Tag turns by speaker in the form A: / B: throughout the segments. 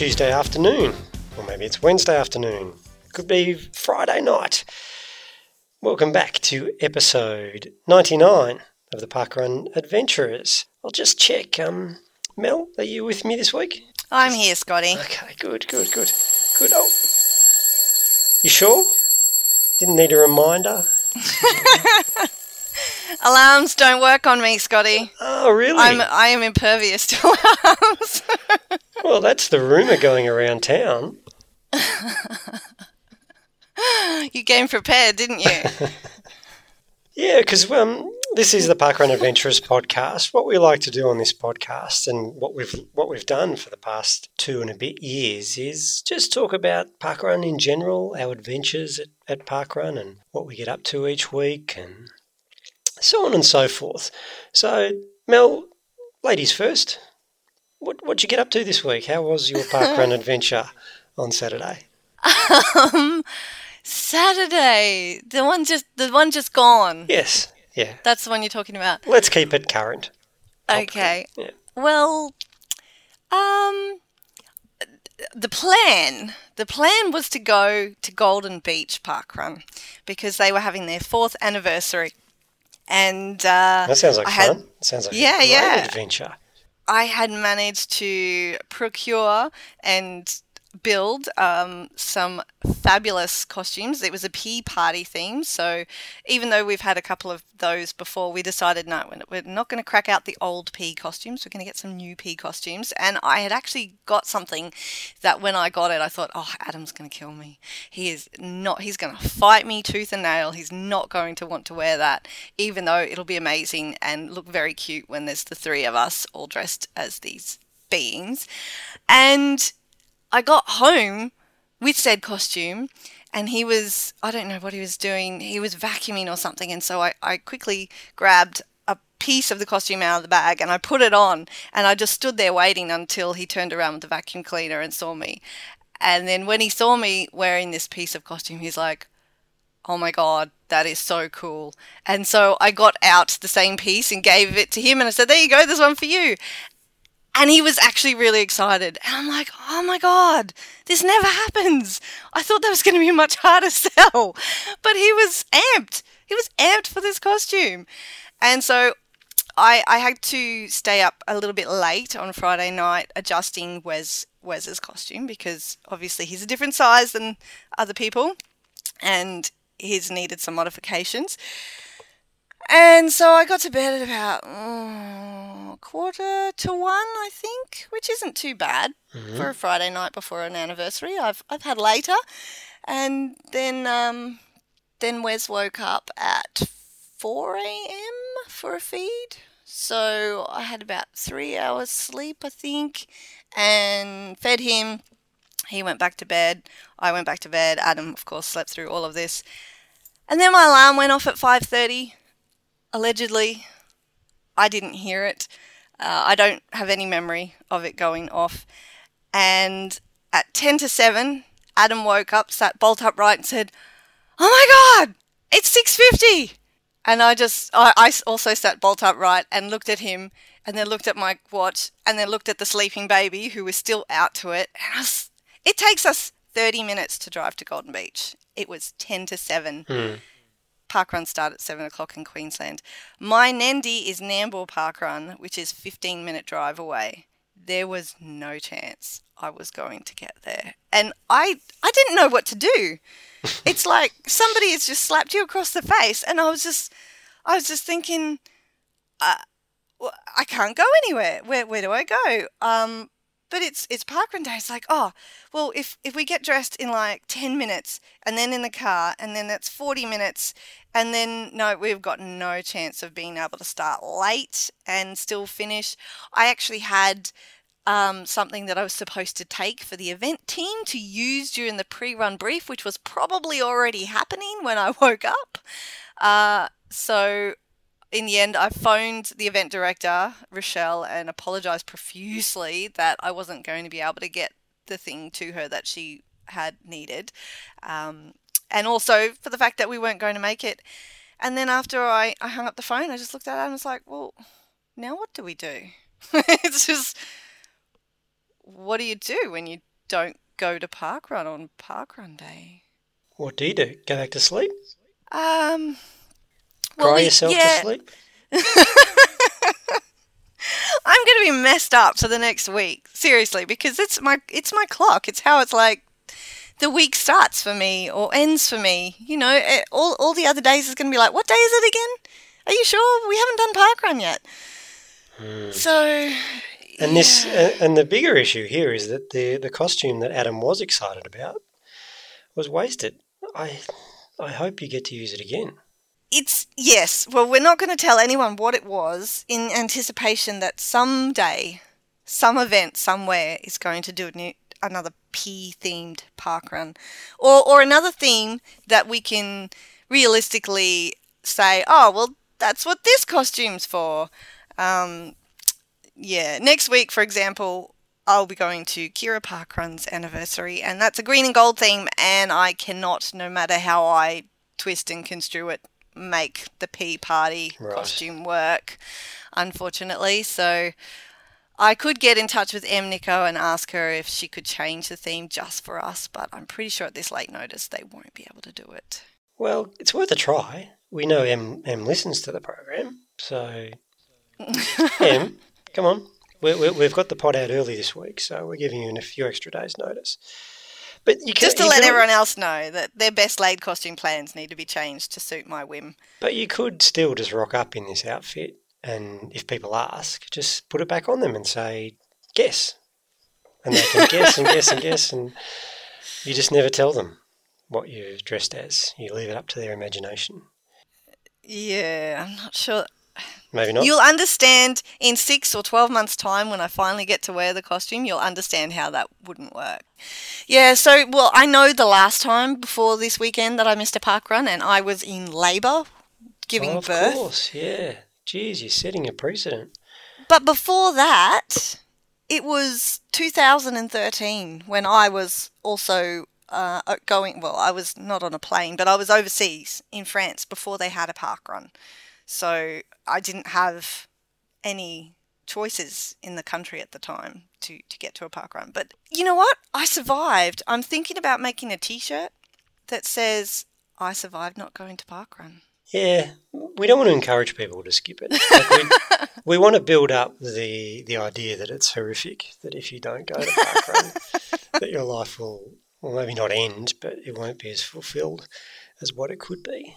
A: Tuesday afternoon, or maybe it's Wednesday afternoon. Could be Friday night. Welcome back to episode 99 of the Parkrun Adventurers. I'll just check. Um, Mel, are you with me this week?
B: I'm here, Scotty.
A: Okay, good, good, good, good. Oh, you sure? Didn't need a reminder.
B: Alarms don't work on me, Scotty.
A: Oh, really?
B: I'm I am impervious to alarms.
A: Well, that's the rumor going around town.
B: you came prepared, didn't you?
A: Yeah, because um, this is the Parkrun Adventurers podcast. What we like to do on this podcast, and what we've what we've done for the past two and a bit years, is just talk about parkrun in general, our adventures at, at parkrun, and what we get up to each week, and so on and so forth. So, Mel, ladies first. What what'd you get up to this week? How was your parkrun adventure on Saturday?
B: um, Saturday, the one just the one just gone.
A: Yes, yeah.
B: That's the one you're talking about.
A: Let's keep it current.
B: Okay.
A: Yeah.
B: Well, um, the plan the plan was to go to Golden Beach Park Run because they were having their fourth anniversary, and uh,
A: That sounds like
B: I had-
A: fun. sounds like
B: Yeah, yeah.
A: adventure.
B: I had managed to procure and build um, some fabulous costumes. It was a pea party theme, so even though we've had a couple of those before, we decided no, we're- we're not going to crack out the old pea costumes. We're going to get some new pea costumes. And I had actually got something that when I got it, I thought, oh, Adam's going to kill me. He is not. He's going to fight me tooth and nail. He's not going to want to wear that, even though it'll be amazing and look very cute when there's the three of us all dressed as these beings. And I got home with said costume and he was I don't know what he was doing. He was vacuuming or something and so I, I quickly grabbed a piece of the costume out of the bag and I put it on and I just stood there waiting until he turned around with the vacuum cleaner and saw me. And then when he saw me wearing this piece of costume, he's like, Oh my god, that is so cool. And so I got out the same piece and gave it to him and I said, There you go, this one for you. And he was actually really excited. And I'm like, oh my God, this never happens. I thought that was going to be a much harder sell. But he was amped. He was amped for this costume. And so I, I had to stay up a little bit late on Friday night adjusting Wes Wes's costume because obviously he's a different size than other people and he's needed some modifications. And so I got to bed at about mm, quarter to one, I think, which isn't too bad for a Friday night before an anniversary. I've I've had later, and then um, then Wes woke up at four a.m. for a feed. So I had about three hours sleep, I think, and fed him. He went back to bed. I went back to bed. Adam, of course, slept through all of this. And then my alarm went off at 5:30 allegedly. I didn't hear it. Uh, I don't have any memory of it going off. And at 10 to 7, Adam woke up, sat bolt upright, and said, Oh my God, it's 6.50. And I just, I, I also sat bolt upright and looked at him and then looked at my watch and then looked at the sleeping baby who was still out to it. And was, it takes us 30 minutes to drive to Golden Beach. It was 10 to 7 parkrun start at 7 o'clock in Queensland. My NENDY is Nambour Parkrun, which is 15 minute drive away. There was no chance I was going to get there. And I I didn't know what to do. it's like somebody has just slapped you across the face and I was just I was just thinking uh, well, I can't go anywhere. Where where do I go? Um but it's it's parkrun day. It's like, oh, well, if if we get dressed in like ten minutes and then in the car and then that's forty minutes and then no, we've got no chance of being able to start late and still finish. I actually had um, something that I was supposed to take for the event team to use during the pre-run brief, which was probably already happening when I woke up. Uh, so in the end, I phoned the event director, Rochelle, and apologized profusely that I wasn't going to be able to get the thing to her that she had needed. Um, and also for the fact that we weren't going to make it. And then after I, I hung up the phone, I just looked at it and was like, well, now what do we do? it's just, what do you do when you don't go to parkrun on parkrun day?
A: What do you do? Go back to sleep?
B: Um,
A: Cry
B: we-
A: yourself
B: yeah,
A: to sleep?
B: I'm going to be messed up for the next week, seriously, because it's my it's my clock. It's how it's like the week starts for me or ends for me. You know, it, all all the other days is going to be like, what day is it again? Are you sure we haven't done parkrun yet? So,
A: Hmm. And this, uh, and the bigger issue here is that the the costume that Adam was excited about was wasted. I I hope you get to use it again.
B: It's yes. Well, we're not going to tell anyone what it was in anticipation that someday, some event somewhere is going to do a new, another P themed park run, or or another theme that we can realistically say, oh well, that's what this costume's for. Um, yeah, next week, for example, I'll be going to Kirra Parkrun's anniversary, and that's a green and gold theme, and I cannot, no matter how I twist and construe it, make the P party
A: Right.
B: costume work, unfortunately. So I could get in touch with M Nico and ask her if she could change the theme just for us, but I'm pretty sure at this late notice they won't be able to do it.
A: Well, it's worth a try. We know M M listens to the program, so M, come on. We, we, we've got the pod out early this week, so we're giving you a few extra days' notice. But you can,
B: Just to let everyone else know that their best laid costume plans need to be changed to suit my whim.
A: But you could still just rock up in this outfit, and if people ask, just put it back on them and say, guess. And they can guess and guess and guess, and you just never tell them what you're dressed as. You leave it up to their imagination.
B: Yeah, I'm not sure.
A: Maybe not.
B: You'll understand in six or 12 months' time when I finally get to wear the costume, you'll understand how that wouldn't work. Yeah, so, well, I know the last time before this weekend that I missed a park run and I was in labour giving
A: Oh, of
B: birth.
A: course, yeah. Geez, you're setting a precedent.
B: But before that, it was 2013 when I was also uh, going. Well, I was not on a plane, but I was overseas in France before they had a park run. So I didn't have any choices in the country at the time to, to get to a park run. But you know what? I survived. I'm thinking about making a t shirt that says, I survived not going to park run.
A: Yeah, we don't want to encourage people to skip it. Like we, we want to build up the the idea that it's horrific. That if you don't go to parkrun, that your life will, well, maybe not end, but it won't be as fulfilled as what it could be.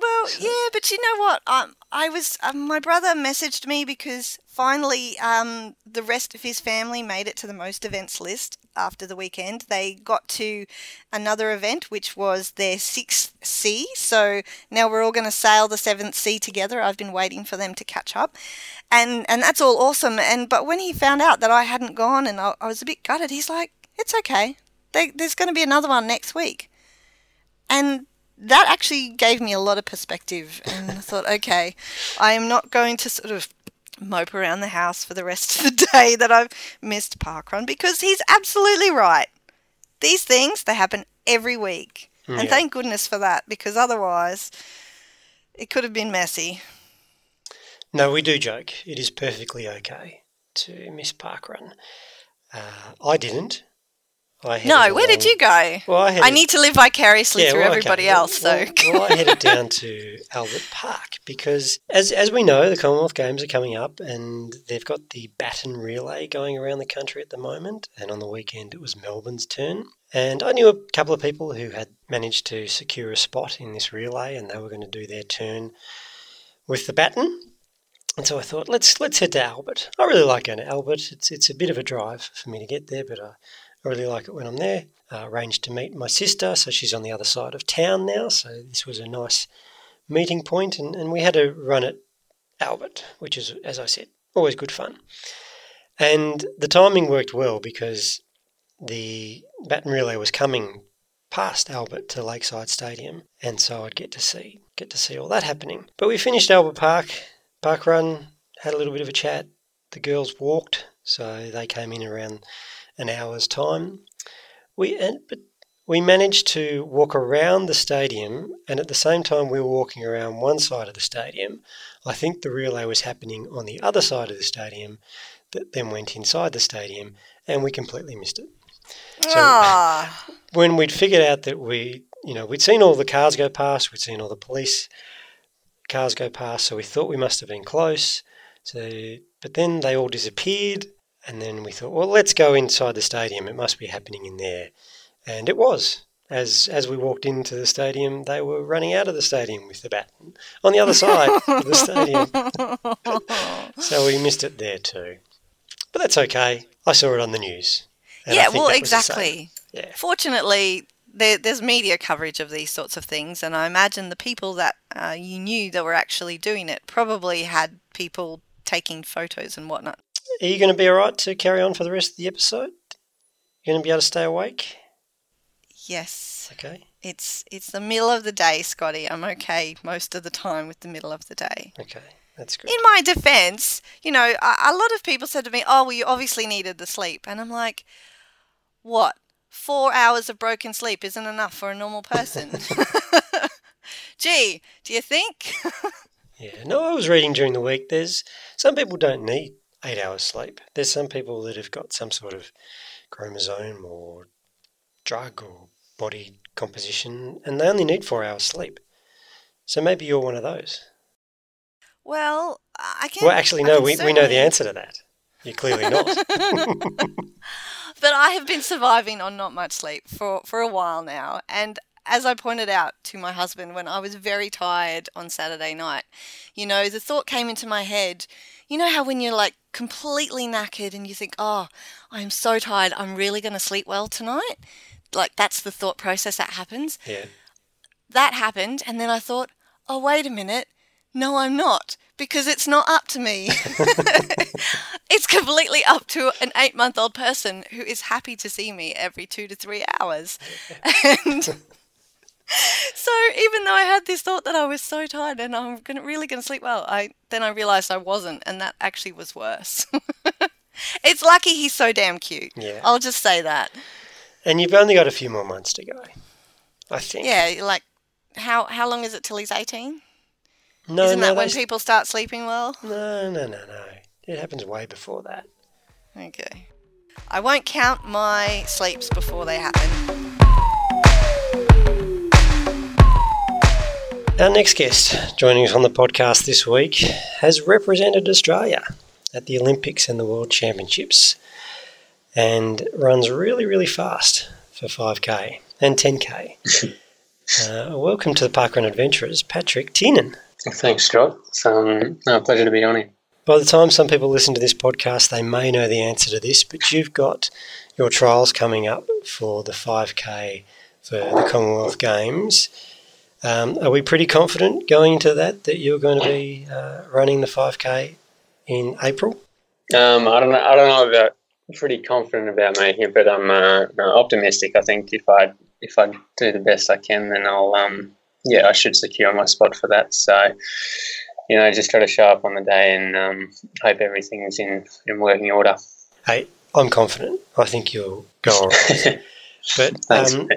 B: Well, yeah, but you know what? Um, I was um, my brother messaged me because finally um, the rest of his family made it to the most events list after the weekend. They got to another event, which was their sixth sea. So now we're all going to sail the seventh sea together. I've been waiting for them to catch up, and and that's all awesome. And but when he found out that I hadn't gone, and I, I was a bit gutted, he's like, "It's okay. They, there's going to be another one next week." And that actually gave me a lot of perspective. And I thought, okay, I am not going to sort of mope around the house for the rest of the day that I've missed parkrun because he's absolutely right. These things, they happen every week. And
A: Yeah.
B: thank goodness for that because otherwise it could have been messy.
A: No, we do joke. It is perfectly okay to miss parkrun. Uh, I didn't.
B: No, where did you go?
A: Well, I,
B: I need to live vicariously
A: Yeah,
B: through
A: well, okay.
B: everybody
A: Well-
B: else, so.
A: Well, well, I headed down to Albert Park because, as as we know, the Commonwealth Games are coming up, and they've got the baton relay going around the country at the moment. And on the weekend, it was Melbourne's turn. And I knew a couple of people who had managed to secure a spot in this relay, and they were going to do their turn with the baton. And so I thought, let's let's head to Albert. I really like going to Albert. It's it's a bit of a drive for me to get there, but I, I really like it when I'm there. Uh, arranged to meet my sister, so she's on the other side of town now. So this was a nice meeting point, and, and we had a run at Albert, which is, as I said, always good fun. And the timing worked well because the baton relay was coming past Albert to Lakeside Stadium, and so I'd get to see get to see all that happening. But we finished Albert Park park run, had a little bit of a chat. The girls walked, so they came in around an hour's time. We and but we managed to walk around the stadium, and at the same time we were walking around one side of the stadium. I think the relay was happening on the other side of the stadium. that then went inside the stadium, and we completely missed it. So
B: Ah,
A: when we'd figured out that we, you know, we'd seen all the cars go past, we'd seen all the police cars go past, so we thought we must have been close. So, but then they all disappeared, and then we thought, well, let's go inside the stadium. It must be happening in there, and it was. As as we walked into the stadium, they were running out of the stadium with the bat on the other side of the stadium. so we missed it there too. But that's okay. I saw it on the news.
B: yeah, well,
A: that was the same.
B: exactly.
A: Yeah.
B: Fortunately, there, there's media coverage of these sorts of things, and I imagine the people that uh, you knew that were actually doing it probably had people taking photos and whatnot.
A: Are you going to be all right to carry on for the rest of the episode? You're going to be able to stay awake?
B: Yes,
A: Okay.
B: it's it's the middle of the day, Scotty. I'm okay most of the time with the middle of the day.
A: Okay. That's good.
B: In my defense, you know, a, a lot of people said to me, "Oh, well, you obviously needed the sleep," and I'm like, "What? Four hours of broken sleep isn't enough for a normal person." Gee, do you think?
A: Yeah. No, I was reading during the week. There's some people don't need eight hours sleep. There's some people that have got some sort of chromosome or drug or body composition, and they only need four hours sleep. So maybe you're one of those.
B: well, I can.
A: Well, actually, no. We, we know the answer to that. You're clearly not.
B: But I have been surviving on not much sleep for, for a while now. And as I pointed out to my husband when I was very tired on Saturday night, you know, the thought came into my head you know how when you're like completely knackered and you think, oh, I'm so tired, I'm really going to sleep well tonight? Like, that's the thought process that happens.
A: yeah.
B: That happened. And then I thought, oh, wait a minute. No, I'm not. Because it's not up to me. it's completely up to an eight month old person who is happy to see me every two to three hours. And so even though I had this thought that I was so tired and I'm gonna, really going to sleep well, I then I realized I wasn't, and that actually was worse. it's lucky he's so damn cute.
A: Yeah.
B: I'll just say that.
A: And you've only got a few more months to go. I think.
B: Yeah, like how how long is it till he's eighteen?
A: No,
B: Isn't
A: no,
B: that when people start sleeping well?
A: no, no, no, no. It happens way before that.
B: Okay. I won't count my sleeps before they happen.
A: Our next guest joining us on the podcast this week has represented Australia at the Olympics and the World Championships and runs really, really fast for 5k and 10k. uh, welcome to the Parkrun Adventurers, Patrick Tiernan.
C: Thanks, Scott. It's um, no, a pleasure to be on here.
A: By the time some people listen to this podcast, they may know the answer to this, but you've got your trials coming up for the 5k for the Commonwealth Games. Um, are we pretty confident going into that that you're going to be uh, running the 5k in April?
C: Um, I don't know. I don't know about. Pretty confident about making it, but I'm uh, optimistic. I think if I if I do the best I can, then I'll um, yeah, I should secure my spot for that. So, you know, just try to show up on the day and um, hope everything's in in working order.
A: Hey, I'm confident. I think you'll go all right. But
C: Thanks.
A: um,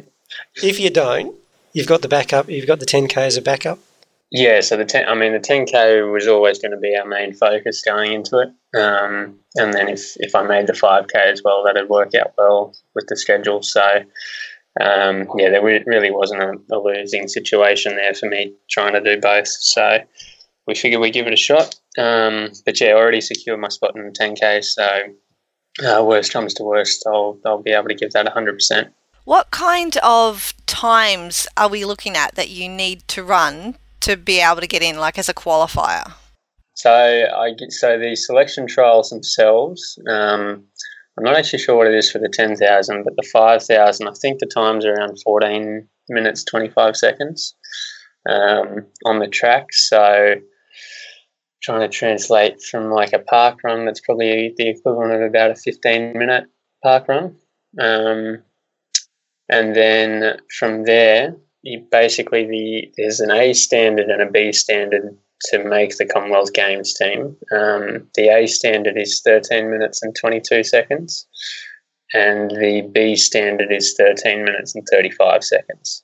A: if you don't, you've got the backup. You've got the 10k as a backup.
C: Yeah, so the ten, I mean the 10k was always going to be our main focus going into it, um, and then if if I made the 5k as well, that'd work out well with the schedule. So um, yeah, there really wasn't a, a losing situation there for me trying to do both. So we figured we'd give it a shot. Um, but yeah, I already secured my spot in the 10k, so uh, worst comes to worst, I'll I'll be able to give that 100. percent
B: What kind of times are we looking at that you need to run to be able to get in, like as a qualifier?
C: So I get so the selection trials themselves. Um, I'm not actually sure what it is for the ten thousand, but the five thousand, I think the times are around fourteen minutes twenty five seconds um, on the track. So trying to translate from like a park run, that's probably the equivalent of about a fifteen minute park run. Um, and then from there, you basically the there's an A standard and a B standard to make the Commonwealth Games team. Um, the A standard is 13 minutes and 22 seconds, and the B standard is 13 minutes and 35 seconds.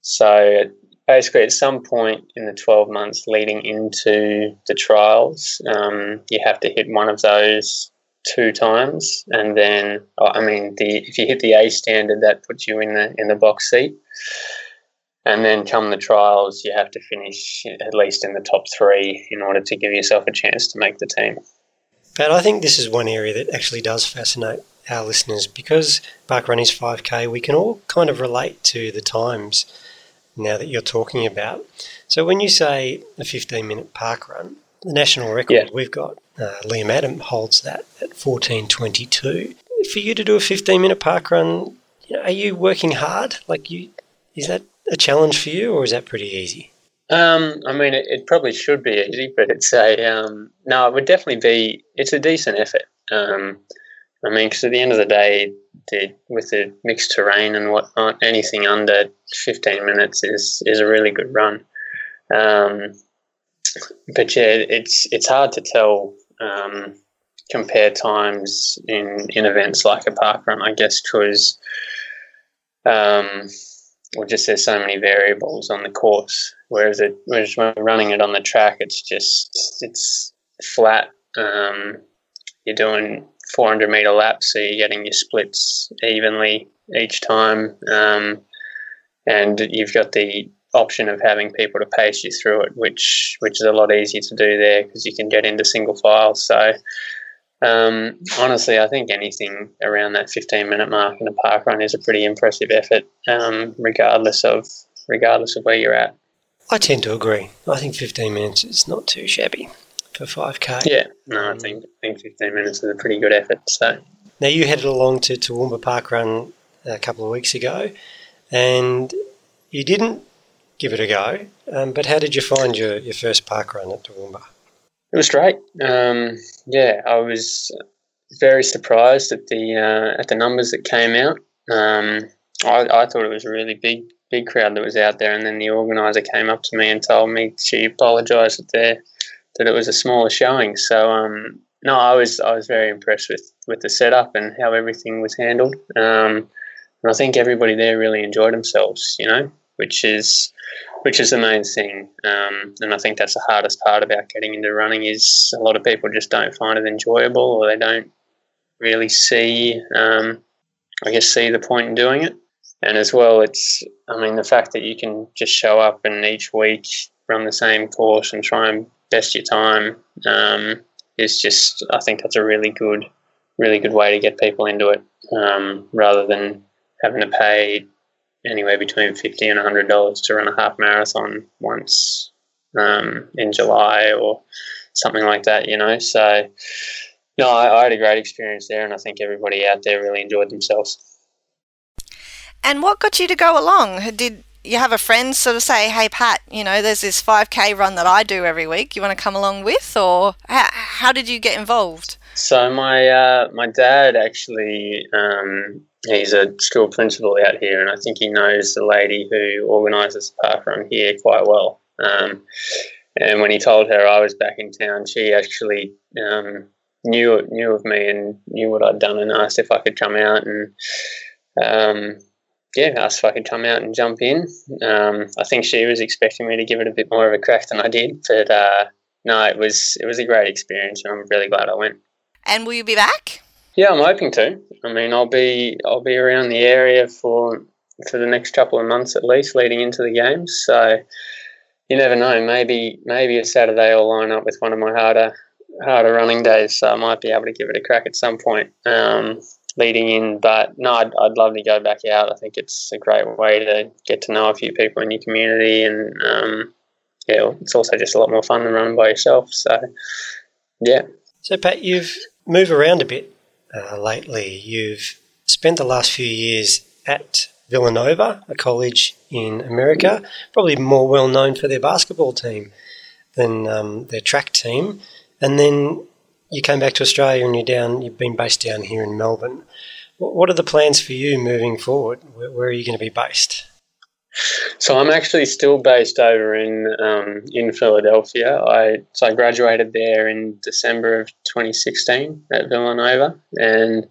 C: So basically, at some point in the 12 months leading into the trials, um, you have to hit one of those two times, and then oh, I mean, the if you hit the A standard, that puts you in the in the box seat. And then come the trials, you have to finish at least in the top three in order to give yourself a chance to make the team.
A: But I think this is one area that actually does fascinate our listeners because parkrun is 5k. We can all kind of relate to the times now that you're talking about. So when you say a 15 minute park run, the national record yeah. we've got, uh, Liam Adams holds that at 14:22. For you to do a 15 minute park run, you know, are you working hard? Like you, is that a challenge for you, or is that pretty easy?
C: Um, I mean, it, it, probably should be easy, but it's a um, no. It would definitely be. It's a decent effort. Um, I mean, because at the end of the day, the, with the mixed terrain and whatnot, anything under 15 minutes is is a really good run. Um, but yeah, it's it's hard to tell um, compare times in in events like a park run, I guess, because um, well, just there's so many variables on the course. Whereas it, whereas when running it on the track, it's just it's flat. Um, you're doing 400 meter laps, so you're getting your splits evenly each time, um, and you've got the option of having people to pace you through it, which which is a lot easier to do there because you can get into single files. So um, honestly, I think anything around that 15 minute mark in a park run is a pretty impressive effort, um, regardless of regardless of where you're at.
A: I tend to agree. I think 15 minutes is not too shabby for 5k.
C: Yeah, no, I think I think 15 minutes is a pretty good effort. So
A: now you headed along to Toowoomba Park Run a couple of weeks ago, and you didn't give it a go. Um, but how did you find your, your first park run at Toowoomba?
C: It was great. Um, yeah, I was very surprised at the uh, at the numbers that came out. Um, I, I thought it was a really big big crowd that was out there, and then the organizer came up to me and told me she apologised that there that it was a smaller showing. So um, no, I was I was very impressed with with the setup and how everything was handled. Um, and I think everybody there really enjoyed themselves. You know, which is which is the main thing. Um, and I think that's the hardest part about getting into running is a lot of people just don't find it enjoyable or they don't really see, um, I guess, see the point in doing it. And as well, it's, I mean, the fact that you can just show up and each week run the same course and try and best your time um, is just, I think that's a really good, really good way to get people into it um, rather than having to pay anywhere between fifty and hundred dollars to run a half marathon once um, in July or something like that. You know, so no, I, I had a great experience there, and I think everybody out there really enjoyed themselves.
B: And what got you to go along? Did you have a friend sort of say, "Hey, Pat, you know, there's this 5K run that I do every week. You want to come along with?" Or how, how did you get involved?
C: So my uh, my dad actually um, he's a school principal out here, and I think he knows the lady who organises the park here quite well. Um, and when he told her I was back in town, she actually um, knew knew of me and knew what I'd done, and asked if I could come out and um, yeah, asked if I could come out and jump in. Um, I think she was expecting me to give it a bit more of a crack than I did, but uh, no, it was it was a great experience, and I'm really glad I went.
B: And will you be back?
C: Yeah, I'm hoping to. I mean, I'll be I'll be around the area for for the next couple of months at least, leading into the games. So you never know. Maybe maybe a Saturday will line up with one of my harder harder running days, so I might be able to give it a crack at some point um, leading in. But no, I'd, I'd love to go back out. I think it's a great way to get to know a few people in your community, and um, yeah, it's also just a lot more fun than running by yourself. So yeah.
A: So Pat, you've moved around a bit uh, lately. You've spent the last few years at Villanova, a college in America, probably more well known for their basketball team than um, their track team. And then you came back to Australia and you're down. You've been based down here in Melbourne. What are the plans for you moving forward? Where, where are you going to be based?
C: So I'm actually still based over in um, in Philadelphia. I so I graduated there in December of 2016 at Villanova, and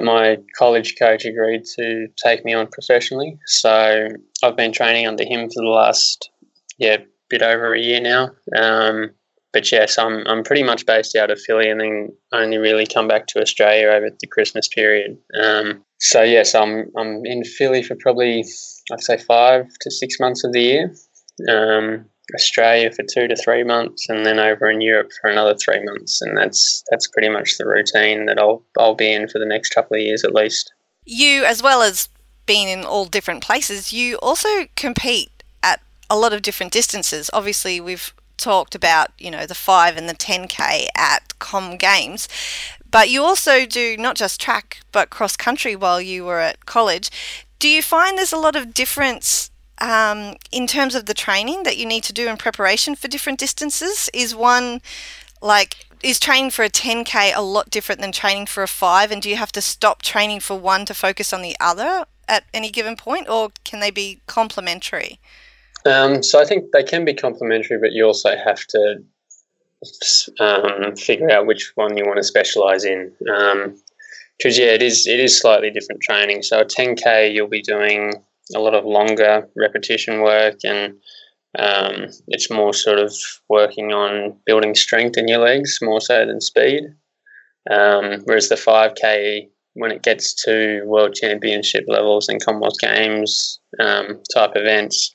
C: my college coach agreed to take me on professionally. So I've been training under him for the last yeah bit over a year now. Um, but yes, I'm I'm pretty much based out of Philly, and then only really come back to Australia over the Christmas period. Um, so yes, I'm I'm in Philly for probably I'd say five to six months of the year. Um, Australia for two to three months, and then over in Europe for another three months, and that's that's pretty much the routine that I'll I'll be in for the next couple of years at least.
B: You, as well as being in all different places, you also compete at a lot of different distances. Obviously, we've talked about you know the five and the ten k at Com Games, but you also do not just track but cross country while you were at college. Do you find there's a lot of difference um, in terms of the training that you need to do in preparation for different distances? Is one like is training for a 10k a lot different than training for a 5 and do you have to stop training for one to focus on the other at any given point or can they be complementary?
C: Um, so i think they can be complementary but you also have to um, figure out which one you want to specialize in because yeah it is it is slightly different training so a 10k you'll be doing a lot of longer repetition work and um, it's more sort of working on building strength in your legs more so than speed. Um, whereas the 5K, when it gets to world championship levels and Commonwealth Games um, type events,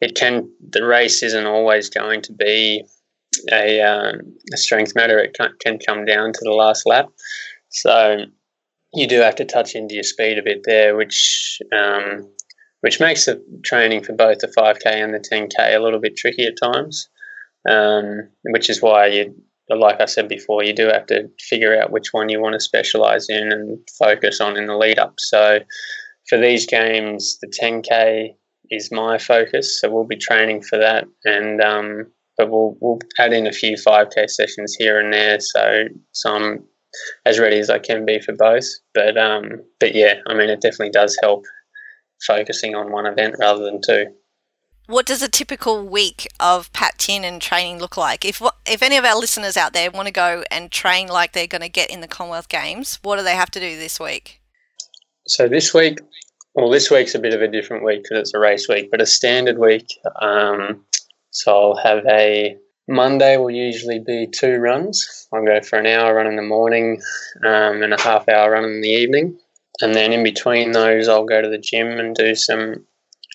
C: it can the race isn't always going to be a, um, a strength matter. It can, can come down to the last lap. So you do have to touch into your speed a bit there, which um, which makes the training for both the 5K and the 10K a little bit tricky at times. Um, which is why you, like I said before, you do have to figure out which one you want to specialize in and focus on in the lead up. So for these games, the 10K is my focus, so we'll be training for that, and um, but we'll we'll add in a few 5K sessions here and there, so so I'm as ready as I can be for both. But um, but yeah, I mean, it definitely does help focusing on one event rather than two.
B: What does a typical week of Pat Tiernan training look like? If if any of our listeners out there want to go and train like they're going to get in the Commonwealth Games, what do they have to do this week?
C: So this week, well, this week's a bit of a different week because it's a race week, but a standard week. Um, so I'll have a Monday will usually be two runs. I'll go for an hour run in the morning um, and a half hour run in the evening and then in between those, I'll go to the gym and do some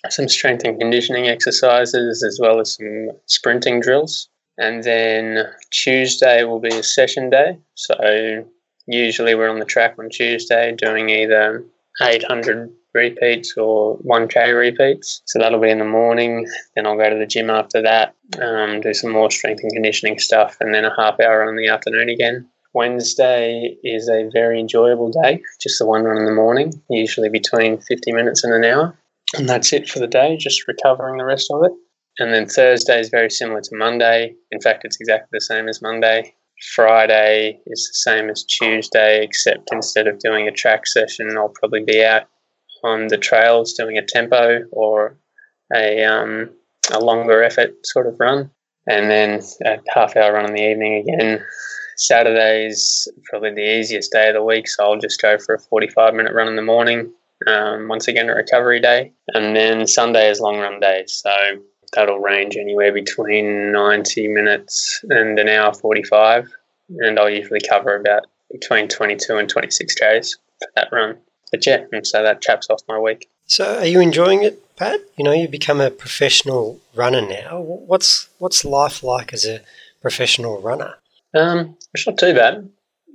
C: some strength and conditioning exercises as well as some sprinting drills. And then Tuesday will be a session day. So usually we're on the track on Tuesday doing either 800 repeats or 1k repeats. So that'll be in the morning. Then I'll go to the gym after that, um, do some more strength and conditioning stuff, and then a half hour in the afternoon again. Wednesday is a very enjoyable day, just the one run in the morning, usually between 50 minutes and an hour. And that's it for the day, just recovering the rest of it. And then Thursday is very similar to Monday. In fact, it's exactly the same as Monday. Friday is the same as Tuesday, except instead of doing a track session, I'll probably be out on the trails doing a tempo or a, um, a longer effort sort of run. And then a half hour run in the evening again, Saturday is probably the easiest day of the week, so I'll just go for a 45 minute run in the morning. Um, once again, a recovery day. And then Sunday is long run day, so that'll range anywhere between 90 minutes and an hour 45. And I'll usually cover about between 22 and 26 Ks for that run. But yeah, and so that chaps off my week.
A: So, are you enjoying it, Pat? You know, you've become a professional runner now. What's what's life like as a professional runner?
C: Um, it's not too bad.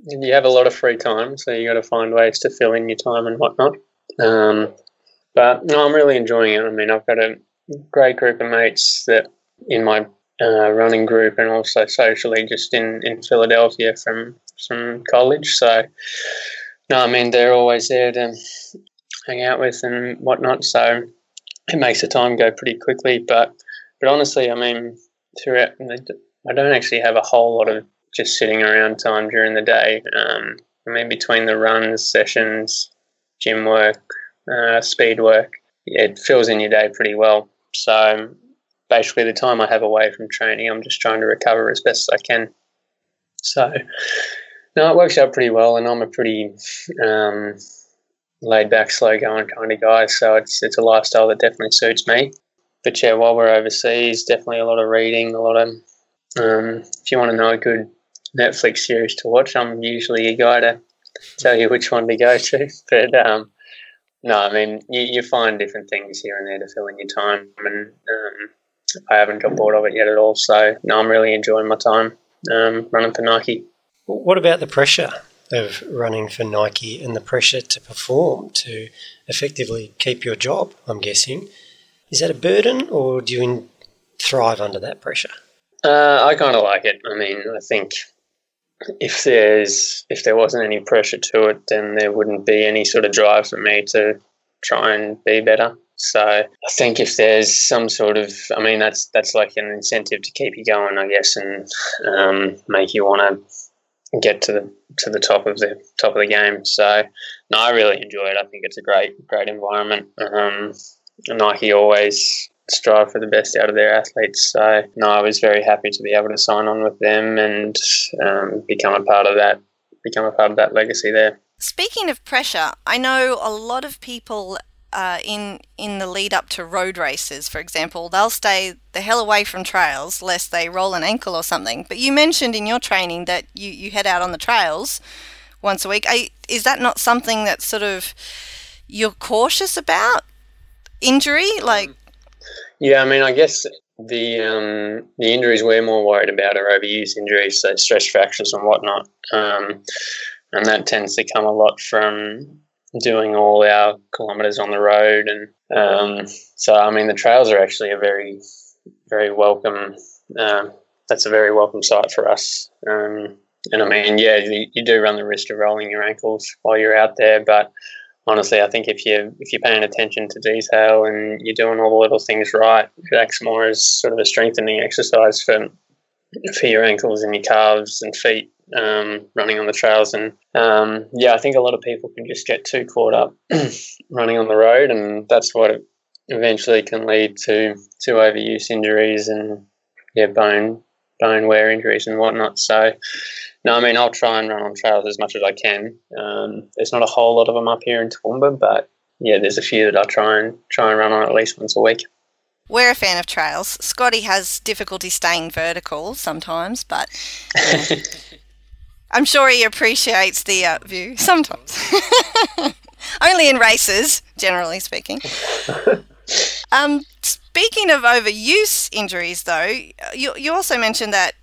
C: You have a lot of free time, so you got to find ways to fill in your time and whatnot. Um, but no, I'm really enjoying it. I mean, I've got a great group of mates that in my uh, running group and also socially just in, in Philadelphia from from college. So no, I mean they're always there to hang out with and whatnot. So it makes the time go pretty quickly. But but honestly, I mean throughout, I don't actually have a whole lot of just sitting around time during the day. Um, I mean, between the runs, sessions, gym work, uh, speed work, it fills in your day pretty well. So basically, the time I have away from training, I'm just trying to recover as best as I can. So, no, it works out pretty well, and I'm a pretty um, laid back, slow going kind of guy. So it's it's a lifestyle that definitely suits me. But yeah, while we're overseas, definitely a lot of reading, a lot of Um, if you want to know a good Netflix series to watch, I'm usually a guy to tell you which one to go to. But um, no, I mean, you, you find different things here and there to fill in your time, and um, I haven't got bored of it yet at all. So, no, I'm really enjoying my time um, running for Nike.
A: What about the pressure of running for Nike and the pressure to perform to effectively keep your job? I'm guessing. Is that a burden, or do you thrive under that pressure?
C: Uh, I kind of like it. I mean, I think if there's if there wasn't any pressure to it, then there wouldn't be any sort of drive for me to try and be better. So I think if there's some sort of, I mean, that's that's like an incentive to keep you going, I guess, and um, make you want to get to the to the top of the top of the game. So no, I really enjoy it. I think it's a great great environment. Um, Nike always strive for the best out of their athletes. So no, I was very happy to be able to sign on with them and um, become a part of that, become a part of that legacy there.
B: Speaking of pressure, I know a lot of people uh, in in the lead up to road races, for example, they'll stay the hell away from trails lest they roll an ankle or something. But you mentioned in your training that you, you head out on the trails once a week. I, is that not something that sort of you're cautious about? Injury, like
C: yeah, I mean, I guess the um, the injuries we're more worried about are overuse injuries, so stress fractures and whatnot, um, and that tends to come a lot from doing all our kilometres on the road, and um, so I mean, the trails are actually a very very welcome. Um, that's a very welcome sight for us. Um, and I mean, yeah, you, you do run the risk of rolling your ankles while you're out there, but honestly, I think if you if you're paying attention to detail and you're doing all the little things right, it acts more as sort of a strengthening exercise for for your ankles and your calves and feet um, running on the trails. And um, yeah, I think a lot of people can just get too caught up running on the road, and that's what eventually can lead to to overuse injuries and yeah, bone bone wear injuries and whatnot. So no, I mean I'll try and run on trails as much as I can. Um, there's not a whole lot of them up here in Toowoomba, but yeah, there's a few that I try and try and run on at least once a week.
B: We're a fan of trails. Scotty has difficulty staying vertical sometimes, but yeah. I'm sure he appreciates the uh, view sometimes. Only in races, generally speaking. um, speaking of overuse injuries, though, you, you also mentioned that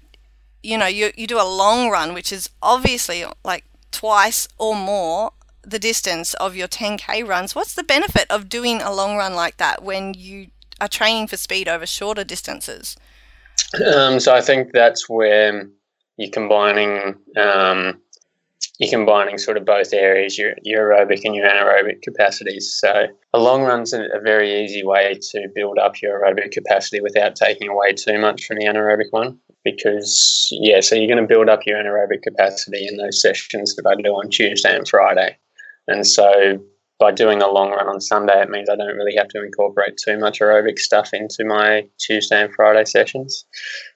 B: you know, you, you do a long run, which is obviously like twice or more the distance of your 10k runs. What's the benefit of doing a long run like that when you are training for speed over shorter distances?
C: Um, so I think that's where you're combining um, you're combining sort of both areas, your, your aerobic and your anaerobic capacities. So a long run's a, a very easy way to build up your aerobic capacity without taking away too much from the anaerobic one because yeah, so you're going to build up your anaerobic capacity in those sessions that I do on Tuesday and Friday, and so by doing a long run on Sunday, it means I don't really have to incorporate too much aerobic stuff into my Tuesday and Friday sessions.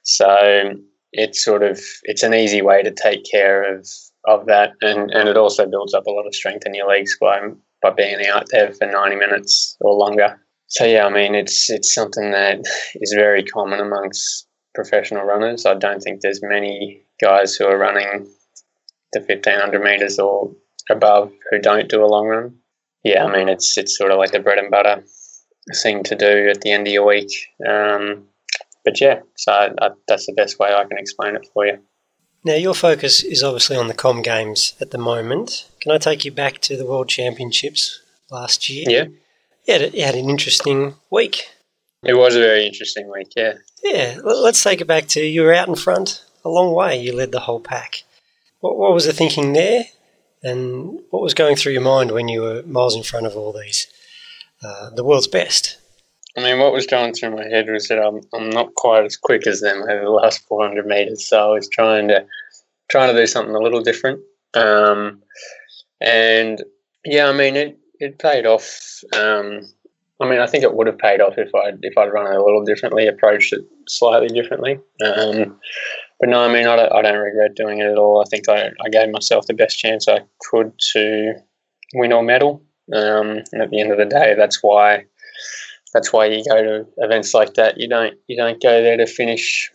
C: So it's sort of it's an easy way to take care of of that, and and it also builds up a lot of strength in your legs by by being out there for ninety minutes or longer. So yeah, I mean it's it's something that is very common amongst professional runners. I don't think there's many guys who are running the 1500 meters or above who don't do a long run. Yeah, I mean it's it's sort of like the bread and butter thing to do at the end of your week. Um, but yeah, so I, I, that's the best way I can explain it for you.
A: Now, your focus is obviously on the Com Games at the moment. Can I take you back to the World Championships last year?
C: Yeah.
A: You had, you had an interesting week.
C: It was a very interesting week, yeah.
A: Yeah, let's take it back to you were out in front a long way. You led the whole pack. What, what was the thinking there, and what was going through your mind when you were miles in front of all these, uh, the world's best?
C: I mean, what was going through my head was that I'm, I'm not quite as quick as them over the last 400 meters, so I was trying to trying to do something a little different. Um, and yeah, I mean, it, it paid off. Um, I mean, I think it would have paid off if I if I'd run it a little differently, approached it slightly differently. Um, but no, I mean, I don't, I don't regret doing it at all. I think I, I gave myself the best chance I could to win or medal. Um, and at the end of the day, that's why that's why you go to events like that. You don't you don't go there to finish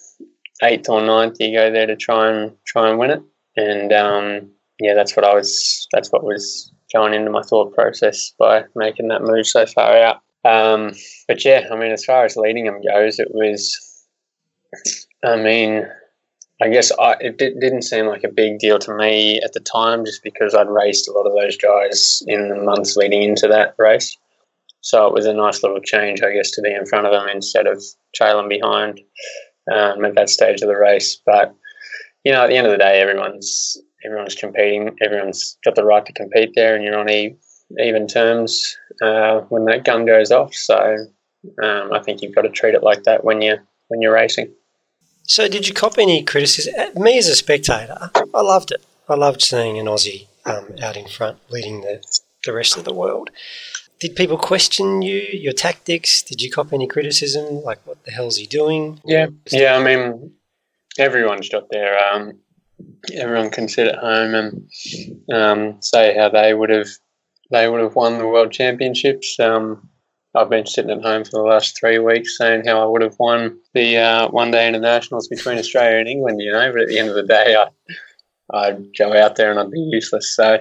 C: eighth or ninth, you go there to try and try and win it. And um, yeah, that's what I was. That's what was going into my thought process by making that move so far out. Um, but yeah, I mean, as far as leading them goes, it was. I mean, I guess I, it did, didn't seem like a big deal to me at the time, just because I'd raced a lot of those guys in the months leading into that race. So it was a nice little change, I guess, to be in front of them instead of trailing behind um, at that stage of the race. But you know, at the end of the day, everyone's everyone's competing. Everyone's got the right to compete there, and you're on even terms uh, when that gun goes off. So um, I think you've got to treat it like that when you when you're racing.
A: So, did you cop any criticism? Uh, me as a spectator, I loved it. I loved seeing an Aussie um, out in front, leading the the rest of the world. Did people question you, your tactics? Did you cop any criticism? Like, what the hell's he doing?
C: Yeah, yeah. I mean, everyone's got their um, everyone can sit at home and um, say how they would have they would have won the world championships. Um, I've been sitting at home for the last three weeks saying how I would have won the uh, one day internationals between Australia and England. You know, but at the end of the day, I I'd go out there and I'd be useless. So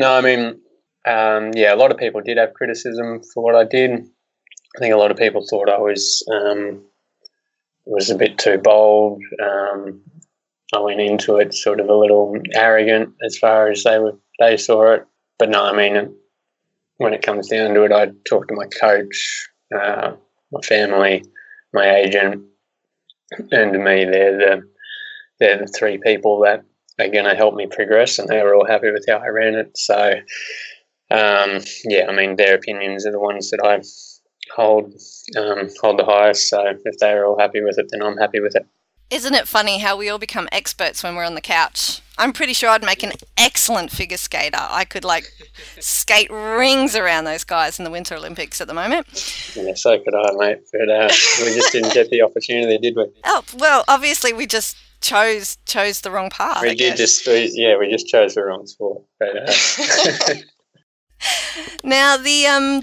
C: no, I mean, um, yeah, a lot of people did have criticism for what I did. I think a lot of people thought I was um, was a bit too bold. Um, I went into it sort of a little arrogant as far as they were they saw it. But no, I mean, when it comes down to it, I talk to my coach, uh, my family, my agent, and to me, they're the they're the three people that are going to help me progress, and they were all happy with how I ran it. So, um, yeah, I mean, their opinions are the ones that I hold um, hold the highest. So, if they're all happy with it, then I'm happy with it.
B: Isn't it funny how we all become experts when we're on the couch? I'm pretty sure I'd make an excellent figure skater. I could like skate rings around those guys in the Winter Olympics at the moment.
C: Yeah, so could I, mate. But uh, we just didn't get the opportunity, did we?
B: Oh well, obviously we just chose chose the wrong path.
C: We I did guess. just we, yeah, we just chose the wrong sport. But, uh...
B: now the um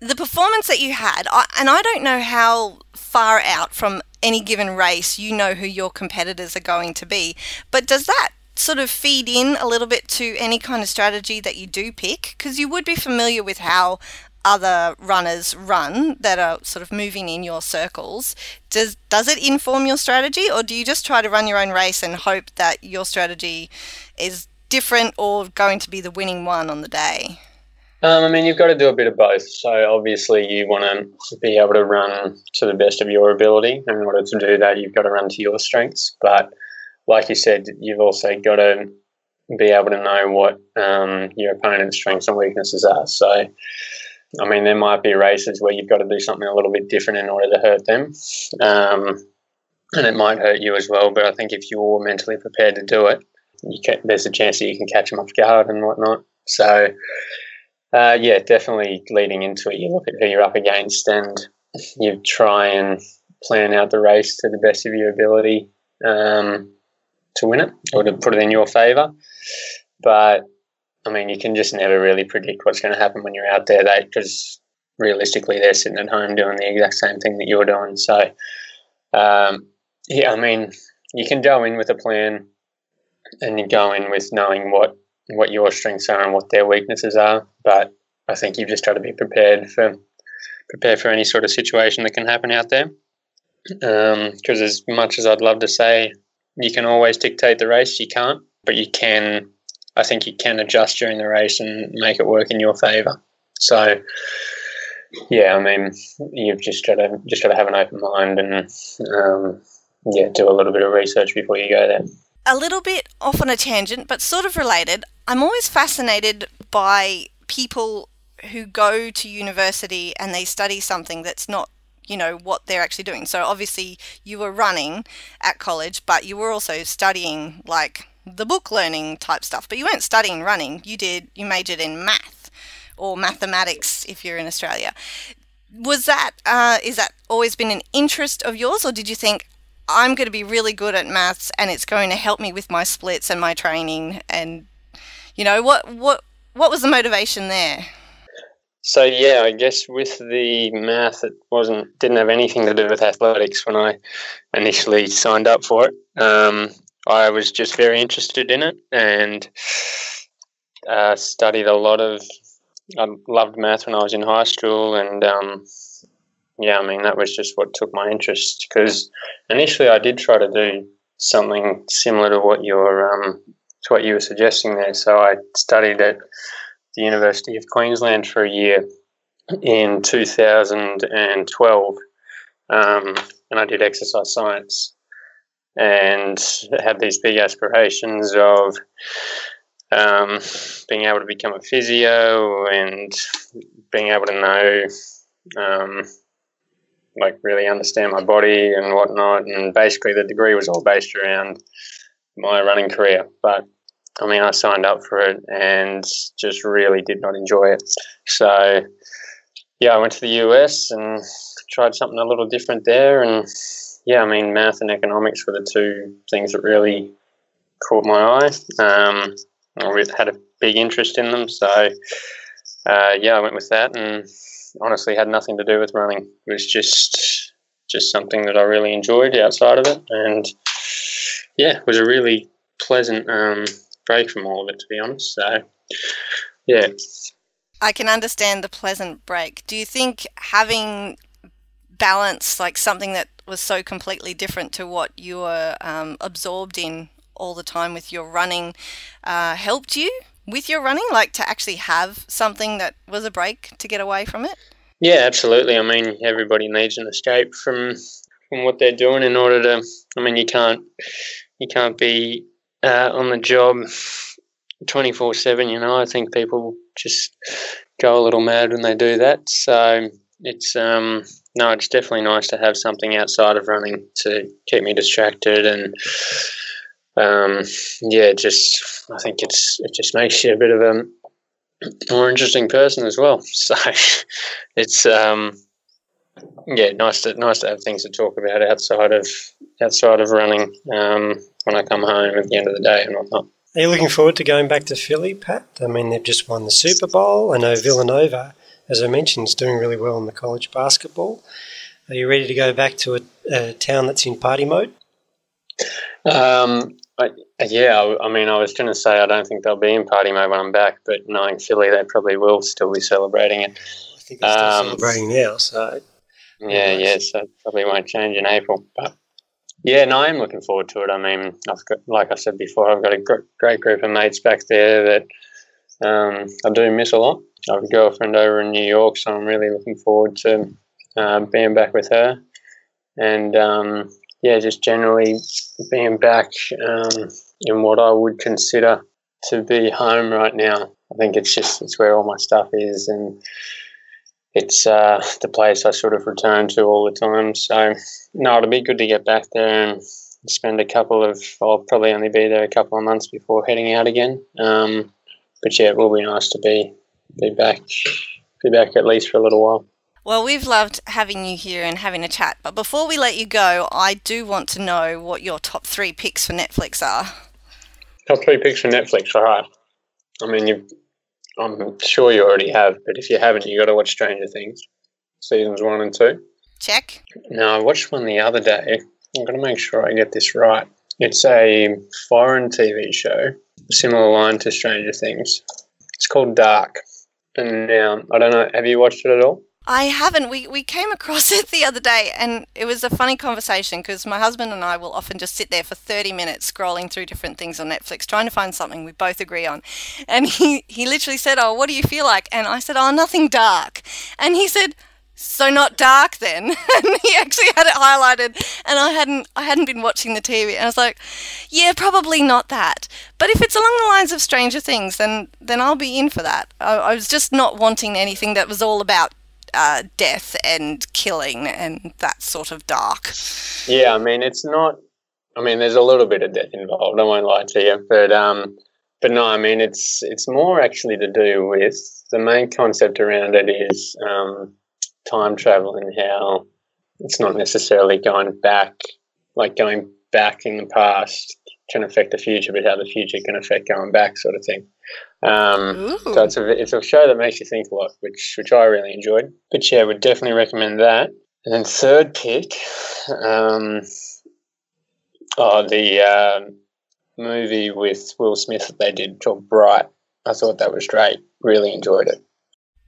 B: the performance that you had, I, and I don't know how far out from any given race you know who your competitors are going to be, but does that sort of feed in a little bit to any kind of strategy that you do pick? Because you would be familiar with how other runners run that are sort of moving in your circles. Does does it inform your strategy, or do you just try to run your own race and hope that your strategy is different or going to be the winning one on the day?
C: Um, I mean, you've got to do a bit of both. So obviously, you want to be able to run to the best of your ability. In order to do that, you've got to run to your strengths. But like you said, you've also got to be able to know what um, your opponent's strengths and weaknesses are. So, I mean, there might be races where you've got to do something a little bit different in order to hurt them. Um, and it might hurt you as well. But I think if you're mentally prepared to do it, can, there's a chance that you can catch them off guard and whatnot. So, uh, yeah, definitely leading into it, you look at who you're up against and you try and plan out the race to the best of your ability um, to win it or to put it in your favour. But I mean, you can just never really predict what's going to happen when you're out there, because realistically, they're sitting at home doing the exact same thing that you're doing. So, um, yeah, I mean, you can go in with a plan and you go in with knowing what what your strengths are and what their weaknesses are. But I think you've just got to be prepared for prepared for any sort of situation that can happen out there. Because um, as much as I'd love to say you can always dictate the race, you can't, but you can. I think you can adjust during the race and make it work in your favour. So, yeah, I mean, you've just got to just got to have an open mind and um, yeah, do a little bit of research before you go there
B: a little bit off on a tangent, but sort of related. I'm always fascinated by people who go to university and they study something that's not you know what they're actually doing. So obviously you were running at college but you were also studying like the book learning type stuff. But you weren't studying running. You did you majored in math or mathematics if you're in australia. Was that uh, is that always been an interest of yours or did you think I'm going to be really good at maths and it's going to help me with my splits and my training and you know what what what was the motivation there?
C: so yeah, I guess with the math, it wasn't didn't have anything to do with athletics when I initially signed up for it. Um, I was just very interested in it and uh, studied a lot of. I loved math when I was in high school, and um, yeah, I mean that was just what took my interest because initially I did try to do something similar to what you're um, to what you were suggesting there. So I studied at the University of Queensland for a year in 2012, um, and I did exercise science and had these big aspirations of um, being able to become a physio and being able to know, um, like, really understand my body and whatnot. And basically, the degree was all based around my running career. But I mean, I signed up for it and just really did not enjoy it. So, yeah, I went to the US and tried something a little different there. And yeah, I mean, math and economics were the two things that really caught my eye. Um, I had a big interest in them. So, uh, yeah, I went with that and honestly had nothing to do with running. It was just just something that I really enjoyed outside of it. And yeah, it was a really pleasant um, break from all of it, to be honest. So, yeah.
B: I can understand the pleasant break. Do you think having balance, like something that was so completely different to what you were um, absorbed in all the time with your running, uh, helped you with your running? Like to actually have something that was a break to get away from it?
C: Yeah, absolutely. I mean, everybody needs an escape from from what they're doing in order to. I mean, you can't you can't be uh, on the job 24 7. You know, I think people just go a little mad when they do that. So it's, um, no, it's definitely nice to have something outside of running to keep me distracted and, um, yeah, just I think it's it just makes you a bit of a more interesting person as well. So it's um, yeah, nice to nice to have things to talk about outside of outside of running um, when I come home at the end of the day and whatnot.
A: Are you looking forward to going back to Philly, Pat? I mean, they've just won the Super Bowl. I know Villanova, as I mentioned, is doing really well in the college basketball. Are you ready to go back to a, a town that's in party mode?
C: Um, I, yeah, I, I, mean, I was going to say I don't think they'll be in party mode when I'm back, but knowing Philly, they probably will still be celebrating it.
A: I think they're still um, celebrating now, so
C: yeah, yeah, so probably won't change in April. But yeah, no, I'm looking forward to it. I mean, I've got, like I said before, I've got a great group of mates back there that um, I do miss a lot. I have a girlfriend over in New York, so I'm really looking forward to uh, being back with her. And um, yeah, just generally being back um, in what I would consider to be home right now. I think it's just it's where all my stuff is, and it's uh, the place I sort of return to all the time. So, no, it'll be good to get back there and spend a couple of, I'll probably only be there a couple of months before heading out again. Um, but yeah, it will be nice to be, be back, be back at least for a little while.
B: Well, we've loved having you here and having a chat. But before we let you go, I do want to know what your top three picks for Netflix are.
C: Top three picks for Netflix, all right. I mean, you've I'm sure you already have, but if you haven't, you got to watch Stranger Things, seasons one and two.
B: Check.
C: Now, I watched one the other day. I'm going to make sure I get this right. It's a foreign TV show, similar line to Stranger Things. It's called Dark. And now, I don't know, have you watched it at all?
B: I haven't. We, we came across it the other day and it was a funny conversation because my husband and I will often just sit there for 30 minutes scrolling through different things on Netflix trying to find something we both agree on. And he, he literally said, Oh, what do you feel like? And I said, Oh, nothing dark. And he said, so not dark then and he actually had it highlighted and i hadn't i hadn't been watching the tv and i was like yeah probably not that but if it's along the lines of stranger things then then i'll be in for that I, I was just not wanting anything that was all about uh, death and killing and that sort of dark.
C: Yeah, I mean, it's not. I mean, there's a little bit of death involved. I won't lie to you, but um, but no, I mean, it's it's more actually to do with the main concept around it is um, time travel and how it's not necessarily going back, like going back in the past can affect the future, but how the future can affect going back, sort of thing. Um, so it's a it's a show that makes you think a lot, which which I really enjoyed. But yeah, would definitely recommend that. And then third pick, um, oh the um, movie with Will Smith that they did called Bright. I thought that was great. Really enjoyed it.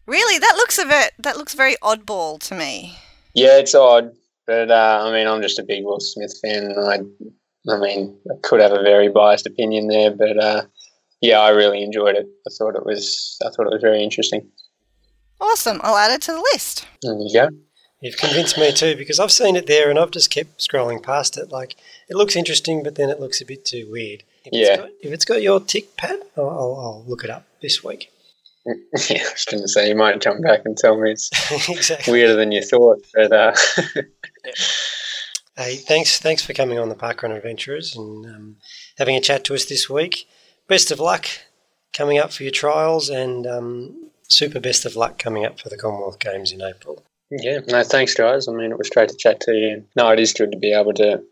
B: Really, that looks a bit. That looks very oddball to me.
C: Yeah, it's odd, but uh, I mean, I'm just a big Will Smith fan, and I, I mean, I could have a very biased opinion there, but uh, yeah, I really enjoyed it. I thought it was, I thought it was very interesting.
B: Awesome. I'll add it to the list.
C: There you go.
A: You've convinced me too because I've seen it there and I've just kept scrolling past it. Like it looks interesting, but then it looks a bit too weird. If
C: Yeah.
A: It's got, if it's got your tick, Pat, I'll, I'll, I'll look it up this week.
C: yeah, I was going to say you might come back and tell me it's
A: exactly.
C: weirder than you thought, but uh,
A: Hey, thanks, thanks for coming on the Parkrun Adventurers and um, having a chat to us this week. Best of luck coming up for your trials, and um, super best of luck coming up for the Commonwealth Games in April.
C: yeah, no, thanks, guys. I mean, it was great to chat to you. No, it is good to be able to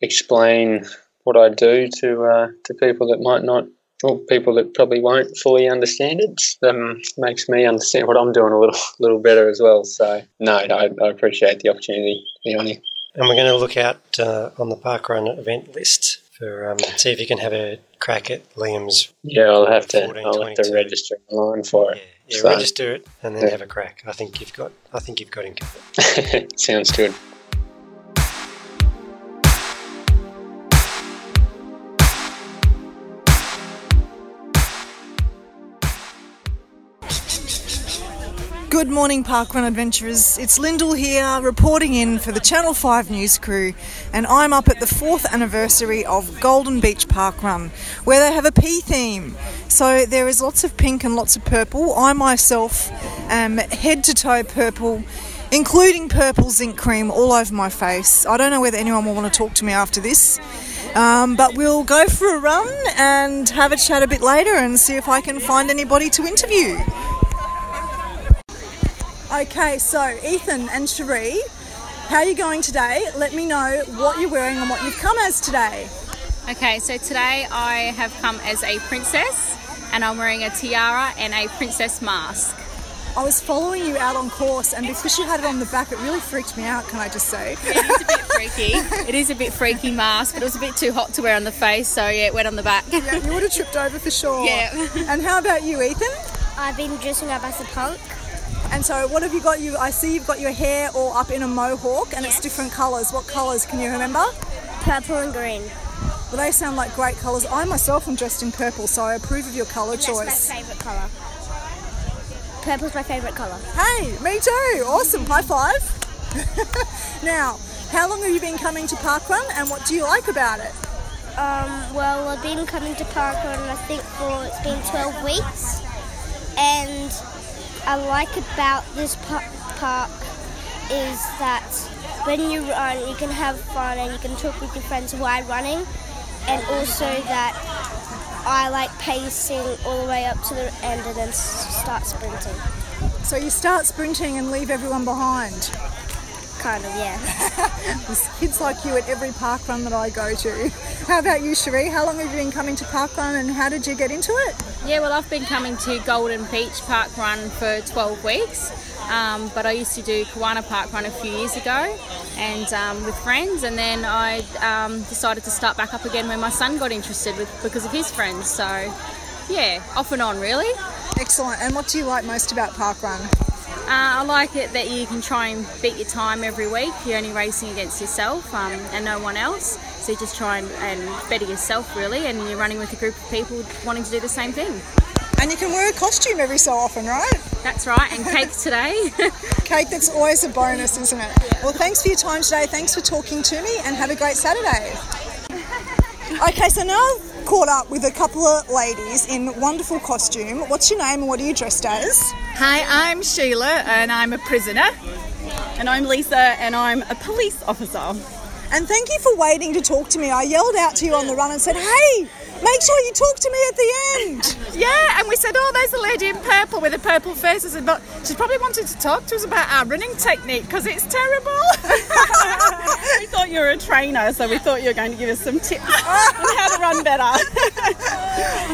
C: explain what I do to uh, to people that might not, or people that probably won't fully understand it. Um, makes me understand what I'm doing a little little better as well. So, no, I, I appreciate the opportunity to be on here.
A: And we're going to look out uh, on the Parkrun event list for um, see if you can have a crack at Liam's.
C: Yeah, I'll have to.
A: 14,
C: I'll have to register online for
A: Yeah,
C: it.
A: yeah
C: So-
A: register it and then
C: Yeah.
A: have a crack. I think you've got. I think you've got him covered.
C: Sounds good.
D: Good morning, Parkrun Adventurers. It's Lyndall here, reporting in for the Channel 5 news crew, and I'm up at the fourth anniversary of Golden Beach Parkrun, where they have a pea theme. So there is lots of pink and lots of purple. I myself am head to toe purple, including purple zinc cream all over my face. I don't know whether anyone will want to talk to me after this. Um, but we'll go for a run and have a chat a bit later and see if I can find anybody to interview. Okay, so Ethan and Cherie, how are you going today? Let me know what you're wearing and what you've come as today.
E: Okay, so today I have come as a princess and I'm wearing a tiara and a princess mask.
D: I was following you out on course, and because you had it on the back, it really freaked me out, can I just say?
E: It is a bit freaky. It is a bit freaky mask, but it was a bit too hot to wear on the face, so yeah, it went on the back.
D: Yeah, you would have tripped over for sure.
E: Yeah.
D: And how about you, Ethan?
F: I've been dressing up as a punk.
D: And so, what have you got? You, I see you've got your hair all up in a mohawk, and it's different colours. What colours can you remember?
F: Purple and green.
D: Well, they sound like great colours. I myself am dressed in purple, so I approve of your colour
F: That's
D: choice.
F: my favourite colour. Purple's my favourite colour.
D: Hey, me too. Awesome. High five. now, how long have you been coming to Parkrun and what do you like about it?
F: Um, well, I've been coming to Parkrun, I think, for it's been 12 weeks. And I like about this park is that when you run, you can have fun and you can talk with your friends while running. And also that I like pacing all the way up to the end and then start sprinting.
D: So you start sprinting and leave everyone behind.
F: Kind of, yeah.
D: There's kids like you at every park run that I go to. How about you, Cherie? How long have you been coming to park run and how did you get into it?
E: Yeah, well, I've been coming to Golden Beach Park Run for 12 weeks, um, but I used to do Kawana Park Run a few years ago and um, with friends, and then I um, decided to start back up again when my son got interested with, because of his friends. So, yeah, off and on, really.
D: Excellent. And what do you like most about park run?
E: Uh, I like it that you can try and beat your time every week. You're only racing against yourself um, and no one else. So you just try and, and better yourself, really, and you're running with a group of people wanting to do the same thing.
D: And you can wear a costume every so often, right?
E: That's right, and cake today.
D: Cake, that's always a bonus, isn't it? Well, thanks for your time today. Thanks for talking to me and have a great Saturday. Okay, so now caught up with a couple of ladies in wonderful costume. What's your name and what are you dressed as?
G: Hi, I'm Sheila and I'm a prisoner. And I'm Lisa and I'm a police officer.
D: And thank you for waiting to talk to me. I yelled out to you on the run and said, hey, Make sure you talk to me at the end.
G: Yeah, and we said, oh, there's a lady in purple with a purple face. I said, but she's probably wanted to talk to us about our running technique because it's terrible. we thought you were a trainer, so we thought you were going to give us some tips on how to run better.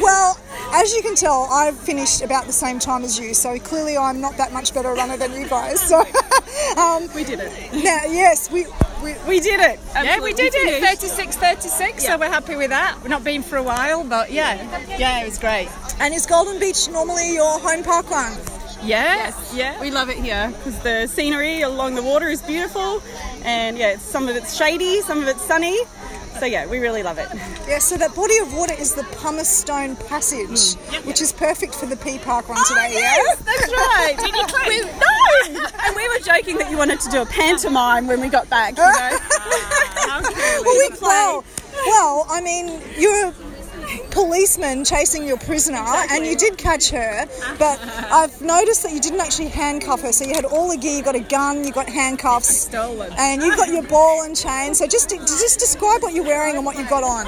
D: Well, as you can tell, I've finished about the same time as you, so clearly I'm not that much better a runner than you guys. So, um,
G: we did it.
D: now, yes, we, we
G: We did it.
H: Yeah, we did it.
G: finished.
H: 36 36,
G: So we're happy with that. We've not been for a while, but yeah, yeah, it was great.
D: and is Golden Beach normally your home park run?
G: Yeah, yeah. We love it here because the scenery along the water is beautiful, and yeah, some of it's shady, some of it's sunny. So yeah, we really love it.
D: Yeah, so that body of water is the Pumicestone Passage, mm. which is perfect for the P Park run oh, today. yeah?
G: that's right. Did you claim? We, no, and we were joking that you wanted to do a pantomime when we got back. You know?
D: Ah, well, we, well, well, I mean, you're policeman chasing your prisoner, and you did catch her, but I've noticed that you didn't actually handcuff her. So you had all the gear, you got a gun, you got handcuffs,
G: Stolen.
D: and you've got your ball and chain. So just just describe what you're wearing and what you've got on.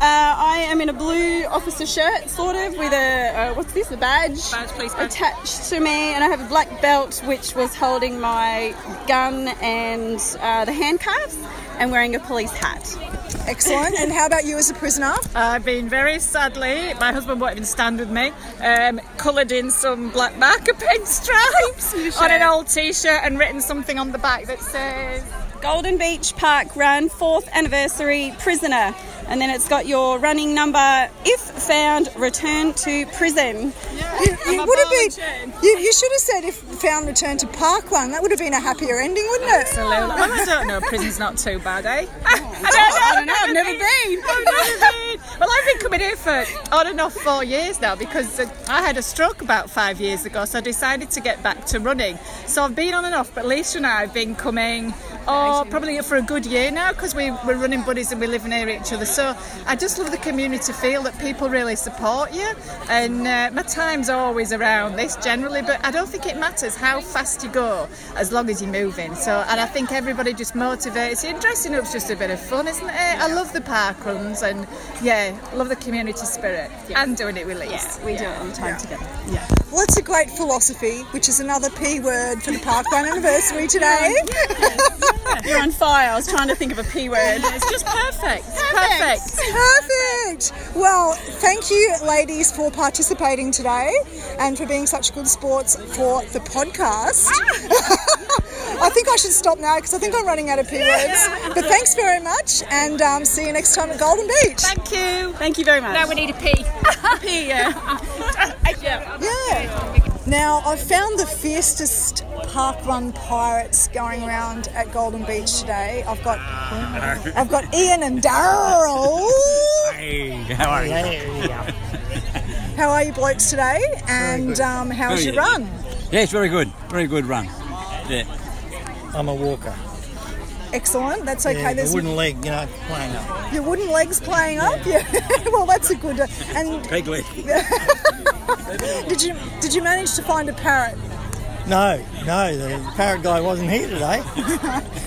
G: Uh, I am in a blue officer shirt, sort of, with a uh, what's this? A badge,
H: Badge, police badge.
G: attached to me, and I have a black belt which was holding my gun and uh, the handcuffs, and wearing a police hat.
D: Excellent. And how about you as a prisoner?
H: I've been very sadly, my husband won't even stand with me, um, coloured in some black marker pen stripes on an old t shirt and written something on the back that says.
G: Golden Beach Park Run, fourth anniversary prisoner. And then it's got your running number. If found, return to prison.
D: You, you would have been. You, you should have said if found return to park run. That would have been a happier ending, wouldn't it?
H: Well, I don't know, prison's not too bad, eh?
G: I don't know, I've never been.
H: I've never been. Well, I've been coming here for on and off four years now because uh, I had a stroke about five years ago, so I decided to get back to running. So I've been on and off, but Lisa and I have been coming, oh, probably for a good year now because we, we're running buddies and we live near each other. So I just love the community feel that people really support you. And uh, my time's always around this generally, but I don't think it matters how fast you go as long as you're moving. So, and I think everybody just motivates you. And dressing up's just a bit of fun, isn't it? I love the park runs and yeah, love the community spirit and doing it with Lisa.
G: We do it all the time together.
D: Well, it's a great philosophy, which is another P word for the park run anniversary today.
G: You're on fire. I was trying to think of a P word.
H: It's just perfect. Perfect.
D: Perfect. Well, thank you, ladies, for participating today and for being such good sports for the podcast. I think I should stop now because I think I'm running out of P words. But thanks very much and um, see you next time at Golden Beach.
H: Thank you.
G: Thank you very much.
H: Now we need a pee.
G: P, yeah.
H: yeah.
D: Yeah. Now, I've found the fiercest park run pirates going around at Golden Beach today. I've got I've got Ian and Daryl.
I: Hey, how are you?
D: How are you blokes today? And um, how's your
I: good.
D: run?
I: Yes, very good. Very good run. Yeah.
J: I'm a walker.
D: Excellent. That's okay.
J: Yeah,
D: There's
J: wooden leg, you know, playing up.
D: your wooden legs playing up. Yeah. well, that's a good. And
I: Peg leg.
D: did you did you manage to find a parrot?
J: No, no, the parrot guy wasn't here today.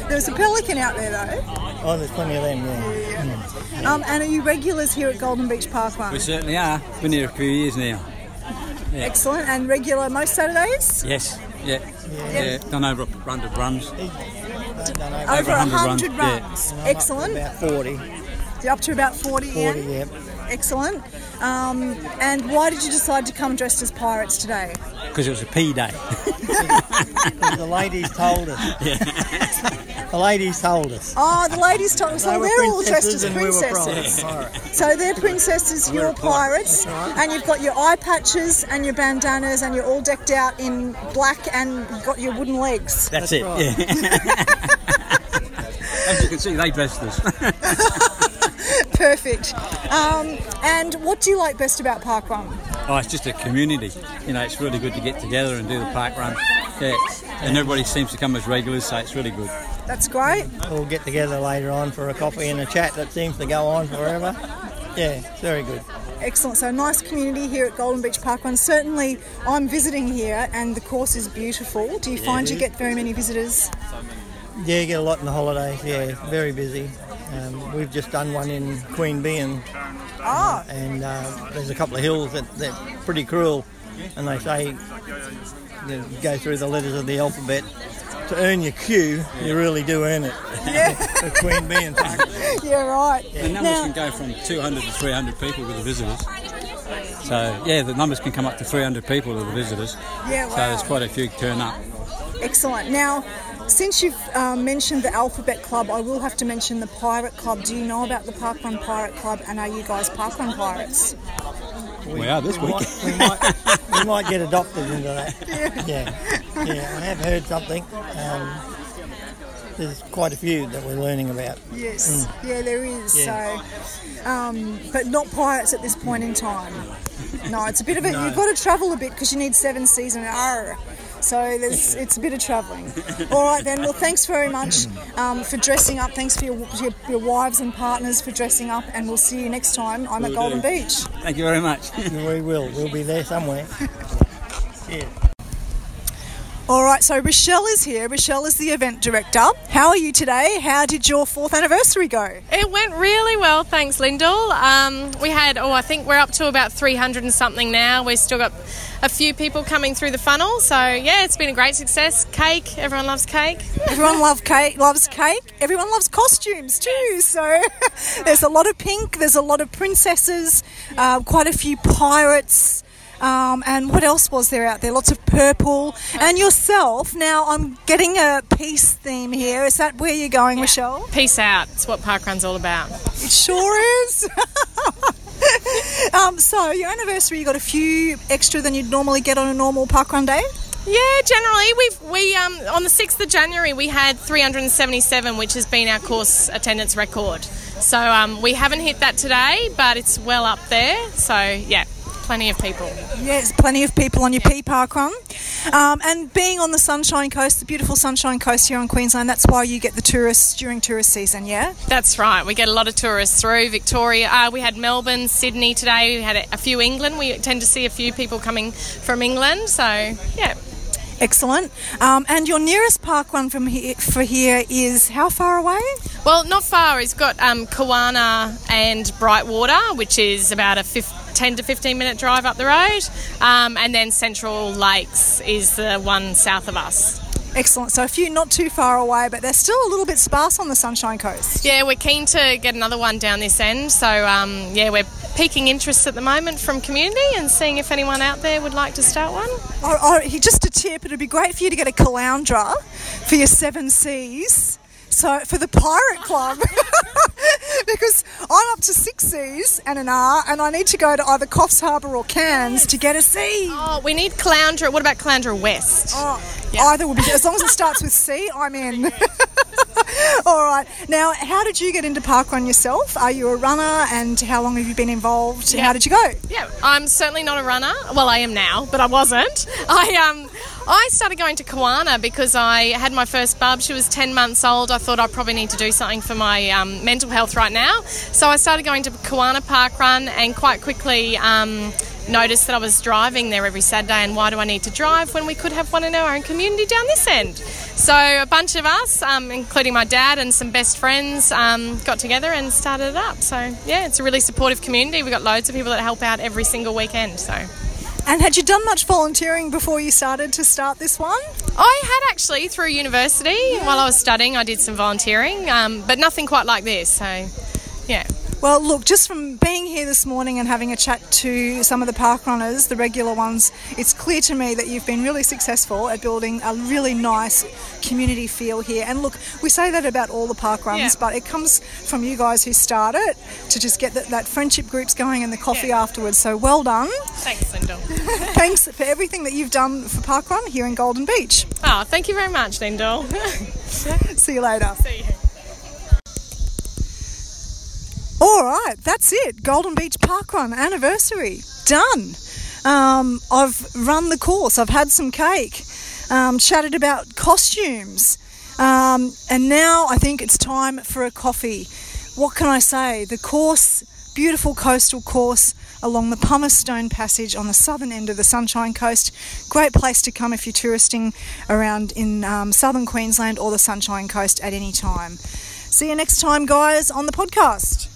D: There's a pelican out there though.
J: Oh, there's plenty of them, yeah.
D: Um, and are you regulars here at Golden Beach Park Run?
I: We certainly are. Been here a few years now.
D: Excellent. And regular most Saturdays?
I: Yes. Yeah. Yeah. Done over a hundred runs.
J: Over
D: Over a
I: 100 runs,
D: hundred
I: yeah.
D: runs.
J: To
D: Excellent.
J: About 40.
D: You're up to about 40,
J: 40,
D: Ian?
J: yeah.
D: Excellent. Um, and why did you decide to come dressed as pirates today?
I: Because it was a P day.
J: The ladies told us. The ladies told us.
D: Oh, the ladies told us.
J: They
D: So
J: were
D: they're all dressed as
J: princesses we were
D: princesses.
J: pirates.
D: So they're princesses,
I: We're
D: you're
I: a pirate.
D: pirates, and you've got your eye patches and your bandanas, and you're all decked out in black, and you've got your wooden legs.
I: That's, it.
J: right.
I: Yeah. As you can see, they dressed us.
D: Perfect. Um, and what do you like best about Park Run?
I: oh, it's just a community. You know, it's really good to get together and do the park run. Yeah. And everybody seems to come as regulars, so it's really good.
D: That's great.
J: We'll get together later on for a coffee and a chat that seems to go on forever. Yeah, very good.
D: Excellent. So nice community here at Golden Beach Park Run. Certainly, I'm visiting here, and the course is beautiful. Do you find you get very many visitors?
J: Yeah, you get a lot in the holidays. Yeah, very busy. Um, we've just done one in Queanbeyan,
D: Ah,
J: and uh, there's a couple of hills that they're pretty cruel, and they say you go through the letters of the alphabet. To earn your Q, you really do earn it.
D: Yeah.
J: the Queanbeyan Park.
D: yeah, right.
I: The numbers
D: Now-
I: can go from 200 to 300 people with the visitors. So, yeah, the numbers can come up to 300 people with the visitors.
D: Yeah,
I: So there's quite a few turn up.
D: Excellent. Now, since you've um, mentioned the Alphabet Club, I will have to mention the Pirate Club. Do you know about the Parkrun Pirate Club, and are you guys Parkrun Pirates?
I: We are this
J: we
I: week.
J: Might, we, might, we might get adopted into that. Yeah. yeah, I have heard something. Um, there's quite a few that we're learning about.
D: Yes.
J: Mm.
D: Yeah, there is.
J: Yeah.
D: So, um, but not pirates at this point in time. No, it's a bit of a.
J: No.
D: You've got to travel a bit because you need seven seas and an R. So there's, it's a bit of travelling. All right then. Well, thanks very much um, for dressing up. Thanks for your, your, your wives and partners for dressing up, and we'll see you next time. I'm at
J: Will
D: Golden
J: do.
D: Beach.
I: Thank you very much.
J: we will. We'll be there somewhere. Yeah.
D: All right, so Rochelle is here. Rochelle is the event director. How are you today? How did your fourth anniversary go?
K: It went really well, thanks, Lyndall. Um, we had, oh, I think we're up to about 300 and something now. We've still got a few people coming through the funnel. So, yeah, it's been a great success. Cake, everyone loves cake.
D: Everyone love cake, loves cake. Everyone loves costumes too. So there's a lot of pink. There's a lot of princesses. Uh, quite a few pirates. Um, and what else was there out there? Lots of purple. And yourself. Now I'm getting a peace theme here. Is that where you're going, Michelle?
K: Peace out. It's what Parkrun's all about.
D: It sure is. um, so your anniversary, you got a few extra than you'd normally get on a normal parkrun day.
K: Yeah, generally we've we um on the sixth of January we had 377, which has been our course attendance record. So um, we haven't hit that today, but it's well up there. So yeah, plenty of people.
D: Yes, plenty of people on your P Park run. Um, and being on the Sunshine Coast, the beautiful Sunshine Coast here in Queensland, that's why you get the tourists during tourist season, yeah?
K: That's right. We get a lot of tourists through Victoria. Uh, we had Melbourne, Sydney today. We had a, a few England. We tend to see a few people coming from England. So yeah.
D: Excellent. Um, and your nearest park run from here, for here is how far away?
K: Well, not far. It's got um, Kawana and Brightwater, which is about a fif- 10 to 15 minute drive up the road. Um, and then Central Lakes is the one south of us.
D: Excellent. So a few not too far away, but they're still a little bit sparse on the Sunshine Coast.
K: Yeah, we're keen to get another one down this end. So, um, yeah, we're piquing interest at the moment from community and seeing if anyone out there would like to start one.
D: Oh, oh, just a tip, it'd be great for you to get a caloundra for your seven C's. So for the Pirate Club, because I'm up to six C's and an R, and I need to go to either Coffs Harbour or Cairns to get a C.
K: Oh, we need Caloundra. What about Caloundra West?
D: Oh, Either will be as long as it starts with C, I'm in. All right. Now, how did you get into parkrun yourself? Are you a runner, and how long have you been involved? How did you go?
K: Yeah, I'm certainly not a runner. Well, I am now, but I wasn't. I um, I started going to Kawana because I had my first bub. She was 10 months old. I thought I probably need to do something for my um, mental health right now. So I started going to Kawana Park Run and quite quickly um, noticed that I was driving there every Saturday. And why do I need to drive when we could have one in our own community down this end? So a bunch of us, um, including my dad and some best friends, um, got together and started it up. So yeah, it's a really supportive community. We've got loads of people that help out every single weekend. So.
D: And had you done much volunteering before you started to start this one?
K: I had actually through university while I was studying. I did some volunteering, um, but nothing quite like this. So, yeah.
D: Well, look, just from being here this morning and having a chat to some of the park runners, the regular ones, it's clear to me that you've been really successful at building a really nice community feel here. And look, we say that about all the park runs,
K: Yeah.
D: but it comes from you guys who start it to just get that, that friendship groups going and the coffee afterwards. So well done.
K: Thanks, Lyndall.
D: Thanks for everything that you've done for Parkrun here in Golden Beach.
K: Oh, thank you very much, Lyndall.
D: See you later.
K: See you.
D: All right, that's it. Golden Beach Parkrun anniversary done. Um, I've run the course. I've had some cake. Um, chatted about costumes, um, and now I think it's time for a coffee. What can I say? The course, beautiful coastal course along the Pumicestone Passage on the southern end of the Sunshine Coast. Great place to come if you're touristing around in um, southern Queensland or the Sunshine Coast at any time. See you next time, guys, on the podcast.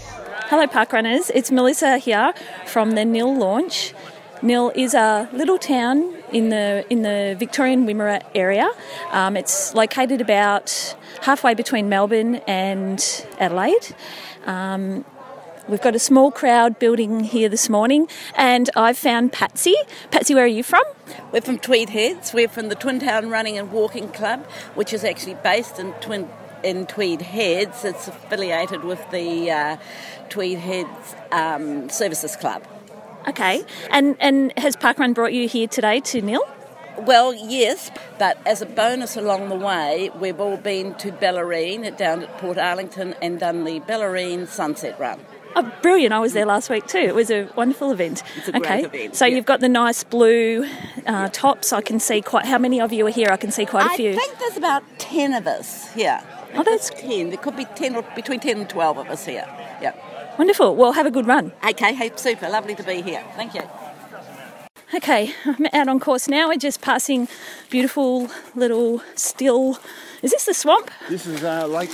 L: Hello, park runners. It's Melissa here from the Nhill launch. Nhill is a little town in the in the Victorian Wimmera area. Um, it's located about halfway between Melbourne and Adelaide. Um, we've got a small crowd building here this morning, and I've found Patsy. Patsy, where are you from?
M: We're from Tweed Heads. We're from the Twin Town Running and Walking Club, which is actually based in Twin in Tweed Heads. It's affiliated with the uh, Tweed Heads um, Services Club.
L: Okay, and and has Parkrun brought you here today to Nhill?
M: Well, yes, but as a bonus along the way, we've all been to Bellarine down at Portarlington and done the Bellarine Sunset Run.
L: Oh, brilliant! I was there last week too. It was a wonderful event.
M: It's a great
L: okay,
M: event,
L: so
M: yeah.
L: you've got the nice blue uh, tops. I can see quite. How many of you are here? I can see quite a
M: I
L: few.
M: I think there's about 10 of us here.
L: Oh, that's
M: 10. There could be 10 or between 10 and 12 of us here. Yeah.
L: Wonderful. Well, have a good run.
M: Okay, hey, super. Lovely to be here. Thank you.
L: Okay, I'm out on course now. We're just passing beautiful little still. Is this the swamp?
N: This is uh, Lake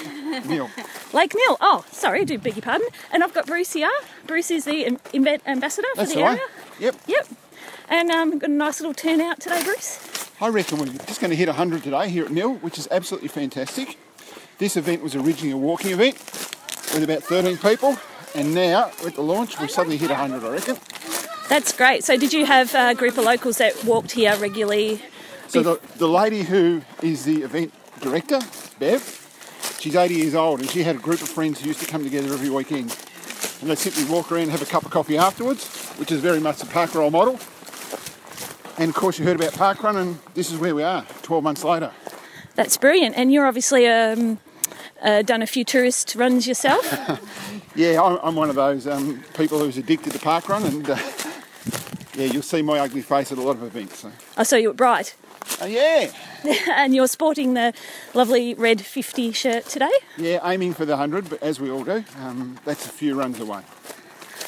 N: Neil.
L: Lake Nhill. Oh, sorry, I do beg your pardon. And I've got Bruce here. Bruce is the am- am- ambassador for
N: That's
L: the
N: the one.
L: area.
N: Yep.
L: Yep. And um, we've got a nice little turnout today, Bruce.
N: I reckon we're just going to hit 100 today here at Nhill, which is absolutely fantastic. This event was originally a walking event with about 13 people, and now at the launch we suddenly hit 100, I reckon.
L: That's great. So, did you have a group of locals that walked here regularly?
N: So the, the lady who is the event director, Bev, she's 80 years old, and she had a group of friends who used to come together every weekend. And they simply walk around and have a cup of coffee afterwards, which is very much the park role model. And of course, you heard about Parkrun, and this is where we are 12 months later.
L: That's brilliant. And you're obviously um, uh, done a few tourist runs yourself.
N: Yeah, I'm, I'm one of those um, people who's addicted to parkrun, and uh, yeah, you'll see my ugly face at a lot of events. So.
L: I saw you at Bright.
N: Uh, yeah,
L: and you're sporting the lovely red 50 shirt today.
N: yeah, aiming for the 100, but as we all do, um, that's a few runs away.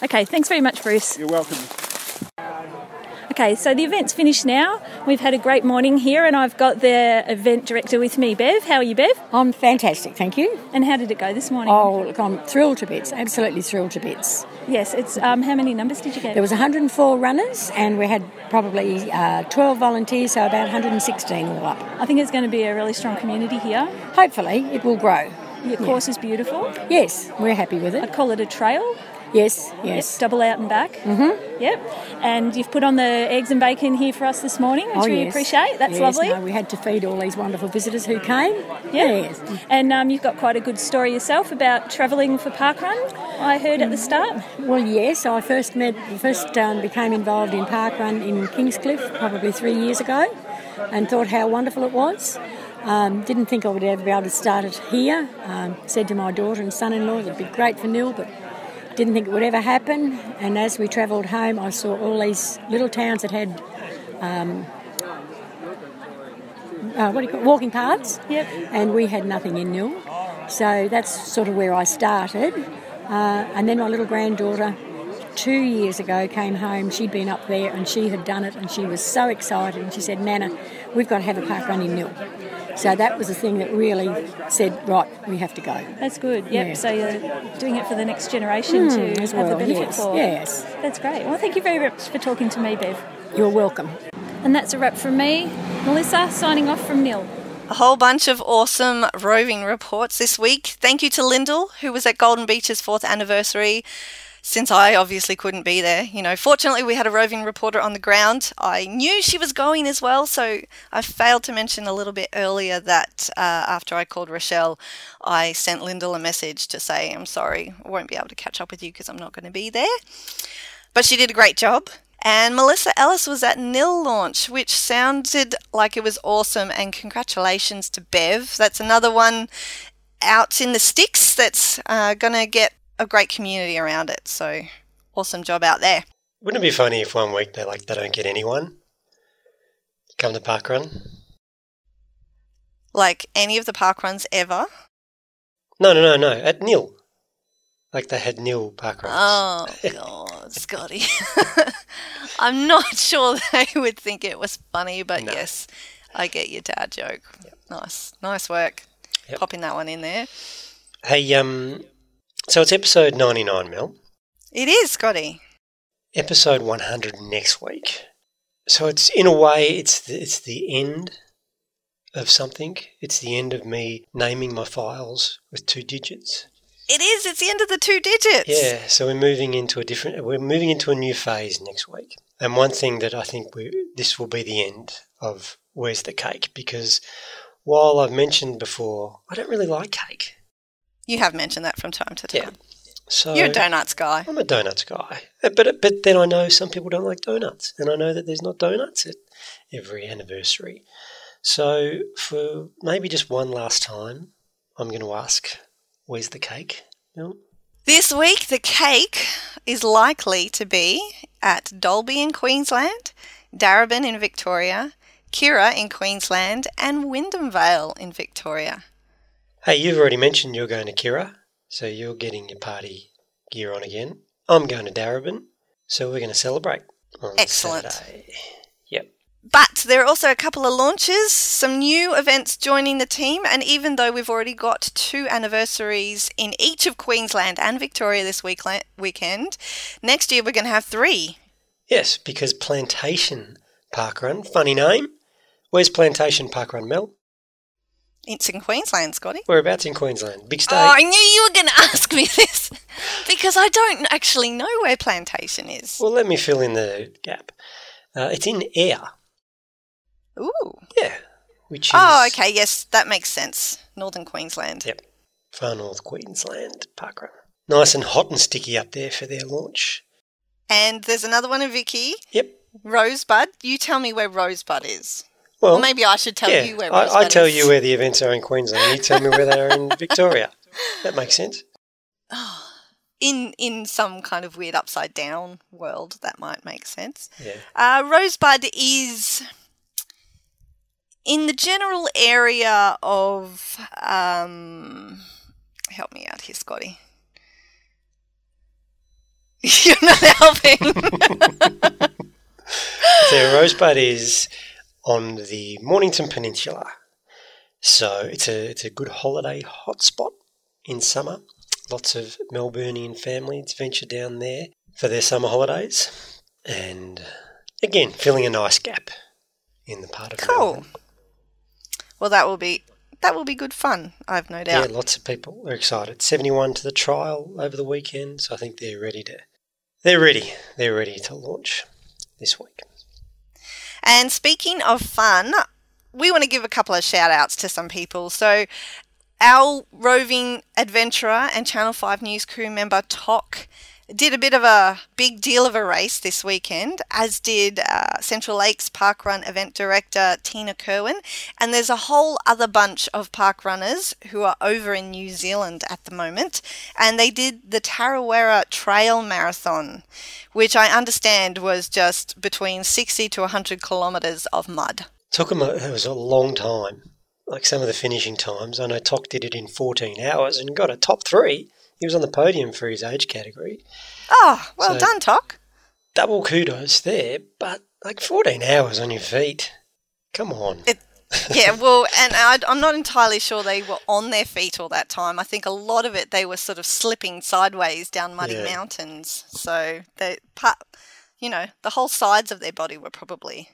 L: Okay, thanks very much, Bruce.
N: You're welcome.
L: Okay, so the event's finished now. We've had a great morning here, and I've got the event director with me, Bev. How are you, Bev?
O: I'm fantastic, thank you.
L: And how did it go this morning?
O: Oh, look, I'm thrilled to bits, absolutely thrilled to bits.
L: Yes, it's um, how many numbers did you get?
O: There was 104 runners, and we had probably uh, 12 volunteers, so about 116 all up.
L: I think it's going to be a really strong community here.
O: Hopefully, it will grow.
L: Your course is beautiful.
O: Yes, we're happy with it.
L: I'd call it a trail.
O: Yes, yes.
L: Yep, double out and back.
O: Mm-hmm.
L: Yep. And you've put on the eggs and bacon here for us this morning, which
O: oh,
L: we
O: yes.
L: appreciate. That's
O: Yes,
L: lovely.
O: no, we had to feed all these wonderful visitors who came. Yes.
L: And um, you've got quite a good story yourself about travelling for parkrun. I heard at the start.
O: Well, yes, I first met, first um, became involved in parkrun in Kingscliff probably three years ago, and thought how wonderful it was. Um, didn't think I would ever be able to start it here. Um, said to my daughter and son-in-law that it'd be great for Nhill, but didn't think it would ever happen. And as we travelled home, I saw all these little towns that had. Um, uh, what do you call it? walking paths?
L: Yep.
O: And we had nothing in Nhill. So that's sort of where I started. Uh, and then my little granddaughter, two years ago, came home. She'd been up there and she had done it, and she was so excited. And she said, Nana, we've got to have a park run in Nhill. So that was the thing that really said, right, we have to go.
L: That's good. Yep.
O: Yeah.
L: So you're doing it for the next generation
O: Hmm,
L: to
O: as
L: have the benefit
O: yes,
L: for.
O: yes.
L: That's great. Well, thank you very much for talking to me, Bev.
O: You're welcome.
L: And that's a wrap from me, Melissa, signing off from Nhill.
B: A whole bunch of awesome roving reports this week. Thank you to Lyndall, who was at Golden Beach's fourth anniversary. Since I obviously couldn't be there, you know, fortunately we had a roving reporter on the ground. I knew she was going as well, so I failed to mention a little bit earlier that uh, after I called Rochelle, I sent Lyndall a message to say, I'm sorry, I won't be able to catch up with you because I'm not going to be there. But she did a great job. And Melissa Ellis was at Nhill launch, which sounded like it was awesome. And congratulations to Bev. That's another one out in the sticks that's uh, going to get a great community around it. So awesome job out there.
A: Wouldn't it be funny if one week they like they don't get anyone come to parkrun?
B: Like any of the park runs ever.
A: No, no, no, no. At Nhill, like they had Nil parkruns.
B: Oh, God, Scotty. I'm not sure they would think it was funny, but yes, I get your dad joke. Nice. Nice work. Popping that one in there.
A: Hey, um, so it's episode 99, Mel.
B: It is, Scotty.
A: Episode 100 next week. So it's, in a way, it's the, it's the end of something. It's the end of me naming my files with two digits.
B: It is. It's the end of the two digits.
A: Yeah, so we're moving into a different, we're moving into a new phase next week. And one thing that I think we, this will be the end of Where's the Cake because while I've mentioned before, I don't really like cake.
B: You have mentioned that from time to time.
A: Yeah. So
B: You're a donuts guy.
A: I'm a donuts guy, Uh, but but then I know some people don't like donuts, and I know that there's not donuts at every anniversary. So for maybe just one last time, I'm going to ask, "Where's the cake?"
B: This week, the cake is likely to be at Dalby in Queensland, Darebin in Victoria, Kirra in Queensland, and Wyndham Vale in Victoria.
A: Hey, you've already mentioned you're going to Kirra, so you're getting your party gear on again. I'm going to Darebin, so we're going to celebrate on
B: Excellent.
A: Saturday. Yep.
B: But there are also a couple of launches, some new events joining the team, and even though we've already got two anniversaries in each of Queensland and Victoria this week- weekend, next year we're going to have three.
A: Yes, because Plantation Parkrun, funny name. Where's Plantation Parkrun, Mel?
B: It's in Queensland, Scotty.
A: Whereabouts in Queensland? Big state.
B: Oh, I knew you were going to ask me this because I don't actually know where Plantation is.
A: Well, let me fill in the gap. Uh, it's in Ayr.
B: Ooh.
A: Yeah. Which is
B: Oh, okay. Yes, that makes sense. Northern Queensland.
A: Yep. far north Queensland Parkrun. Nice and hot and sticky up there for their launch.
B: And there's another one in Vicky.
A: Yep.
B: Rosebud. You tell me where Rosebud is.
A: Well,
B: or maybe I should tell
A: yeah,
B: you where
A: I, I tell
B: is.
A: you where the events are in Queensland. You tell me where they are in Victoria. That makes sense.
B: in in some kind of weird upside down world that might make sense.
A: Yeah.
B: Uh, Rosebud is in the general area of um, help me out here, Scotty. You're not helping.
A: So Rosebud is on the Mornington Peninsula. So it's a it's a good holiday hotspot in summer. Lots of Melburnian families venture down there for their summer holidays, and again filling a nice gap in the part of the
B: cool. Well, that will be that will be good fun. I've no doubt.
A: Yeah, lots of people are excited. Seventy-one to the trial over the weekend, so I think they're ready to. They're ready. They're ready to launch this week.
B: And speaking of fun, we want to give a couple of shout outs to some people. So, our roving adventurer and Channel 5 news crew member, Tok, did a bit of a big deal of a race this weekend, as did uh, Central Lakes Park Run event director Tina Kerwin. And there's a whole other bunch of park runners who are over in New Zealand at the moment. And they did the Tarawera Trail Marathon, which I understand was just between 60 to 100 kilometres of mud.
A: Took them, A, it was a long time. Like some of the finishing times, I know Tok did it in 14 hours and got a top three. He was on the podium for his age category.
B: Oh, well
A: So-
B: done, Tok.
A: Double kudos there, but like 14 hours on your feet. Come on.
B: yeah, well, and I, I'm not entirely sure they were on their feet all that time. I think a lot of it they were sort of slipping sideways down muddy
A: Yeah.
B: mountains. So they, part, you know, the whole sides of their body were probably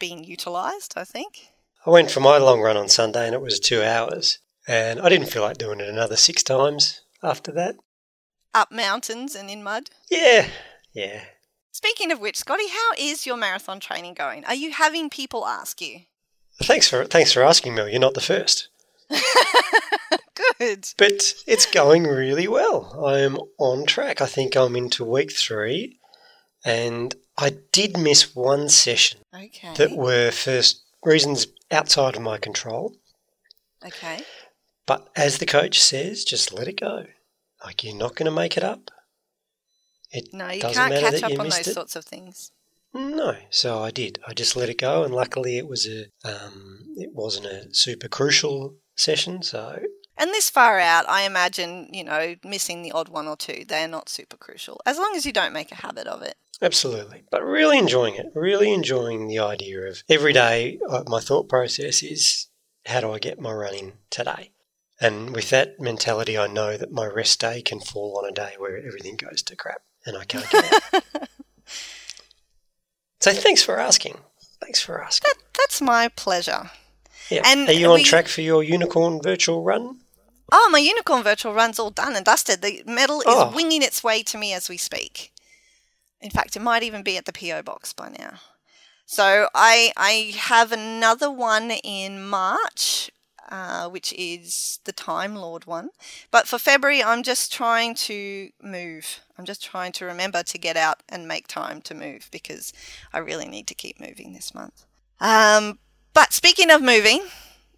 B: being utilised. I think.
A: I went for my long run on Sunday and it was two hours. And I didn't feel like doing it another six times after that.
B: Up mountains and in mud.
A: Yeah, yeah.
B: Speaking of which, Scotty, how is your marathon training going? Are you having people ask you?
A: Thanks for thanks for asking, Mel. You're not the first.
B: Good.
A: But it's going really well. I'm on track. I think I'm into week three, and I did miss one session
B: Okay.
A: that were first reasons outside of my control.
B: Okay.
A: But as the coach says, just let it go. Like you're not going to make it up. It
B: No, you can't catch up on those
A: it.
B: sorts of things.
A: No, so I did. I just let it go, and luckily it was a um, it wasn't a super crucial session. So
B: And this far out, I imagine, you know, missing the odd one or two, they're not super crucial, as long as you don't make a habit of it.
A: absolutely, but really enjoying it. Really enjoying the idea of every day. Uh, my thought process is, how do I get my running today? And with that mentality, I know that my rest day can fall on a day where everything goes to crap and I can't get out. so thanks for asking. Thanks for asking.
B: That, that's my pleasure.
A: Yeah.
B: And
A: Are you on
B: we-
A: track for your unicorn virtual run?
B: Oh, my unicorn virtual run's all done and dusted. The medal is
A: Oh.
B: winging its way to me as we speak. In fact, it might even be at the PO box by now. So I I have another one in March, uh, which is the Time Lord one. But for February, I'm just trying to move. I'm just trying to remember to get out and make time to move because I really need to keep moving this month. Um, but speaking of moving,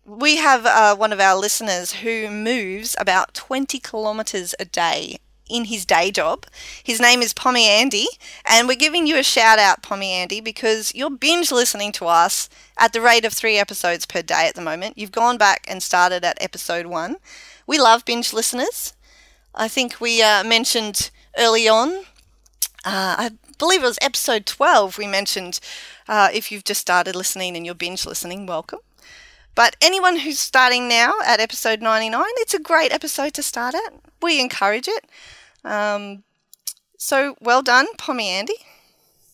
B: we have uh, one of our listeners who moves about 20 kilometres a day in his day job. His name is Pommy Andy, and we're giving you a shout out, Pommy Andy, because you're binge listening to us at the rate of three episodes per day at the moment. You've gone back and started at episode one. We love binge listeners. I think we uh, mentioned early on, uh, I believe it was episode 12, we mentioned uh, if you've just started listening and you're binge listening, welcome. But anyone who's starting now at episode 99, it's a great episode to start at. We encourage it. Um, so well done, Pommy Andy.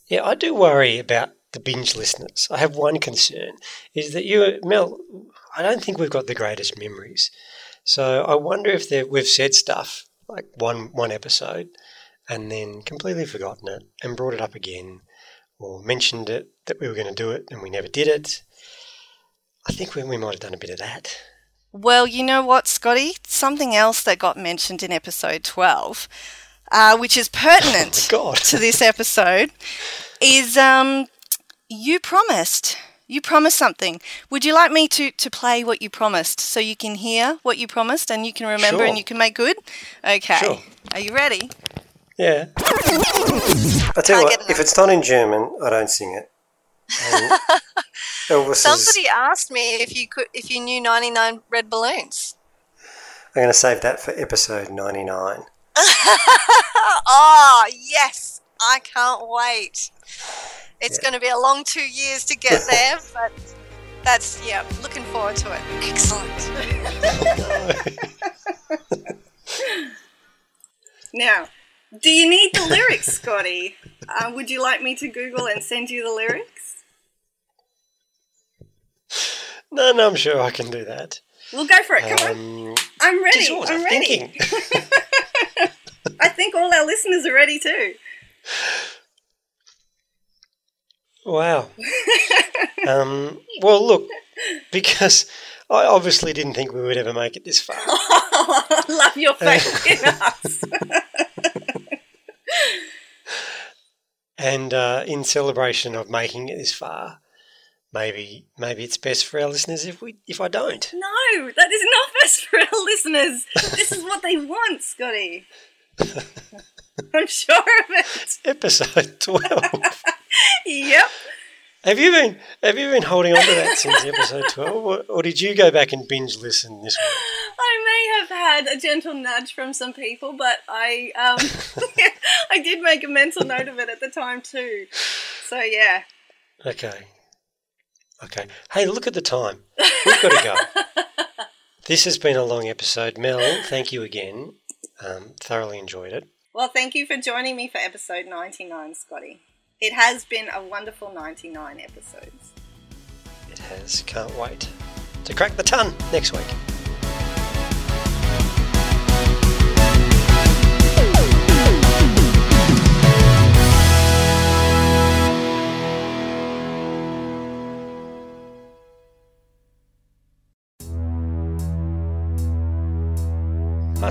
A: Yeah, I do worry about the binge listeners. I have one concern is that you, Mel, I don't think we've got the greatest memories. So I wonder if we've said stuff like one one episode and then completely forgotten it and brought it up again or mentioned it that we were going to do it and we never did it. I think we, we might have done a bit of that.
B: Well, you know what, Scotty? Something else that got mentioned in episode 12, uh, which is pertinent to this episode, is um, you promised. You promised something. Would you like me to, to play what you promised so you can hear what you promised and you can remember
A: Sure.
B: and you can make good? Okay.
A: Sure.
B: Are you ready?
A: Yeah. I tell you what, if it's not in German, I don't sing it. And Elvis is,
P: Somebody asked me if you could, if you knew 99 red balloons.
A: I'm going to save that for episode 99.
P: oh, yes. I can't wait. It's going to be a long two years to get there, but that's, yeah, looking forward to it. Excellent.
B: Now, do you need the lyrics, Scotty? Uh, would you like me to Google and send you the lyrics?
A: No, no, I'm sure I can do that.
B: We'll go for it. Come on.
A: Um,
B: I'm ready.
A: geez, what was I
B: I'm ready.
A: thinking?
B: I think all our listeners are ready too.
A: Wow. um, well, look, because I obviously didn't think we would ever make it this far.
B: I love your faith in us.
A: And uh, in celebration of making it this far, maybe maybe it's best for our listeners if we if I don't.
B: No, that is not best for our listeners. This is what they want, Scotty. I'm sure of it.
A: Episode twelve.
B: Yep.
A: have you been have you been holding on to that since episode twelve, or, or did you go back and binge listen this week?
B: I may have had a gentle nudge from some people, but I um I did make a mental note of it at the time too. So yeah.
A: Okay. Okay. Hey, look at the time. We've got to go. this has been a long episode. Mel, thank you again. Um, thoroughly enjoyed it.
B: Well, thank you for joining me for episode 99, Scotty. It has been a wonderful 99 episodes.
A: It has. Can't wait to crack the ton next week.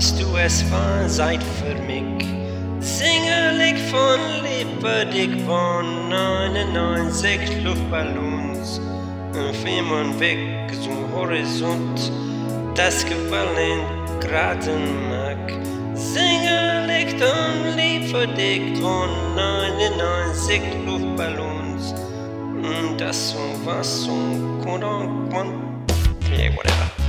A: Hast du es verseit für mich? Singerlich von Lipperdich von 99 Luftballons. Fehmarn weg zum Horizont, das gefallen graten mag. Singerlich von Lipperdich von 99 Luftballons. Das so was so, yeah, whatever.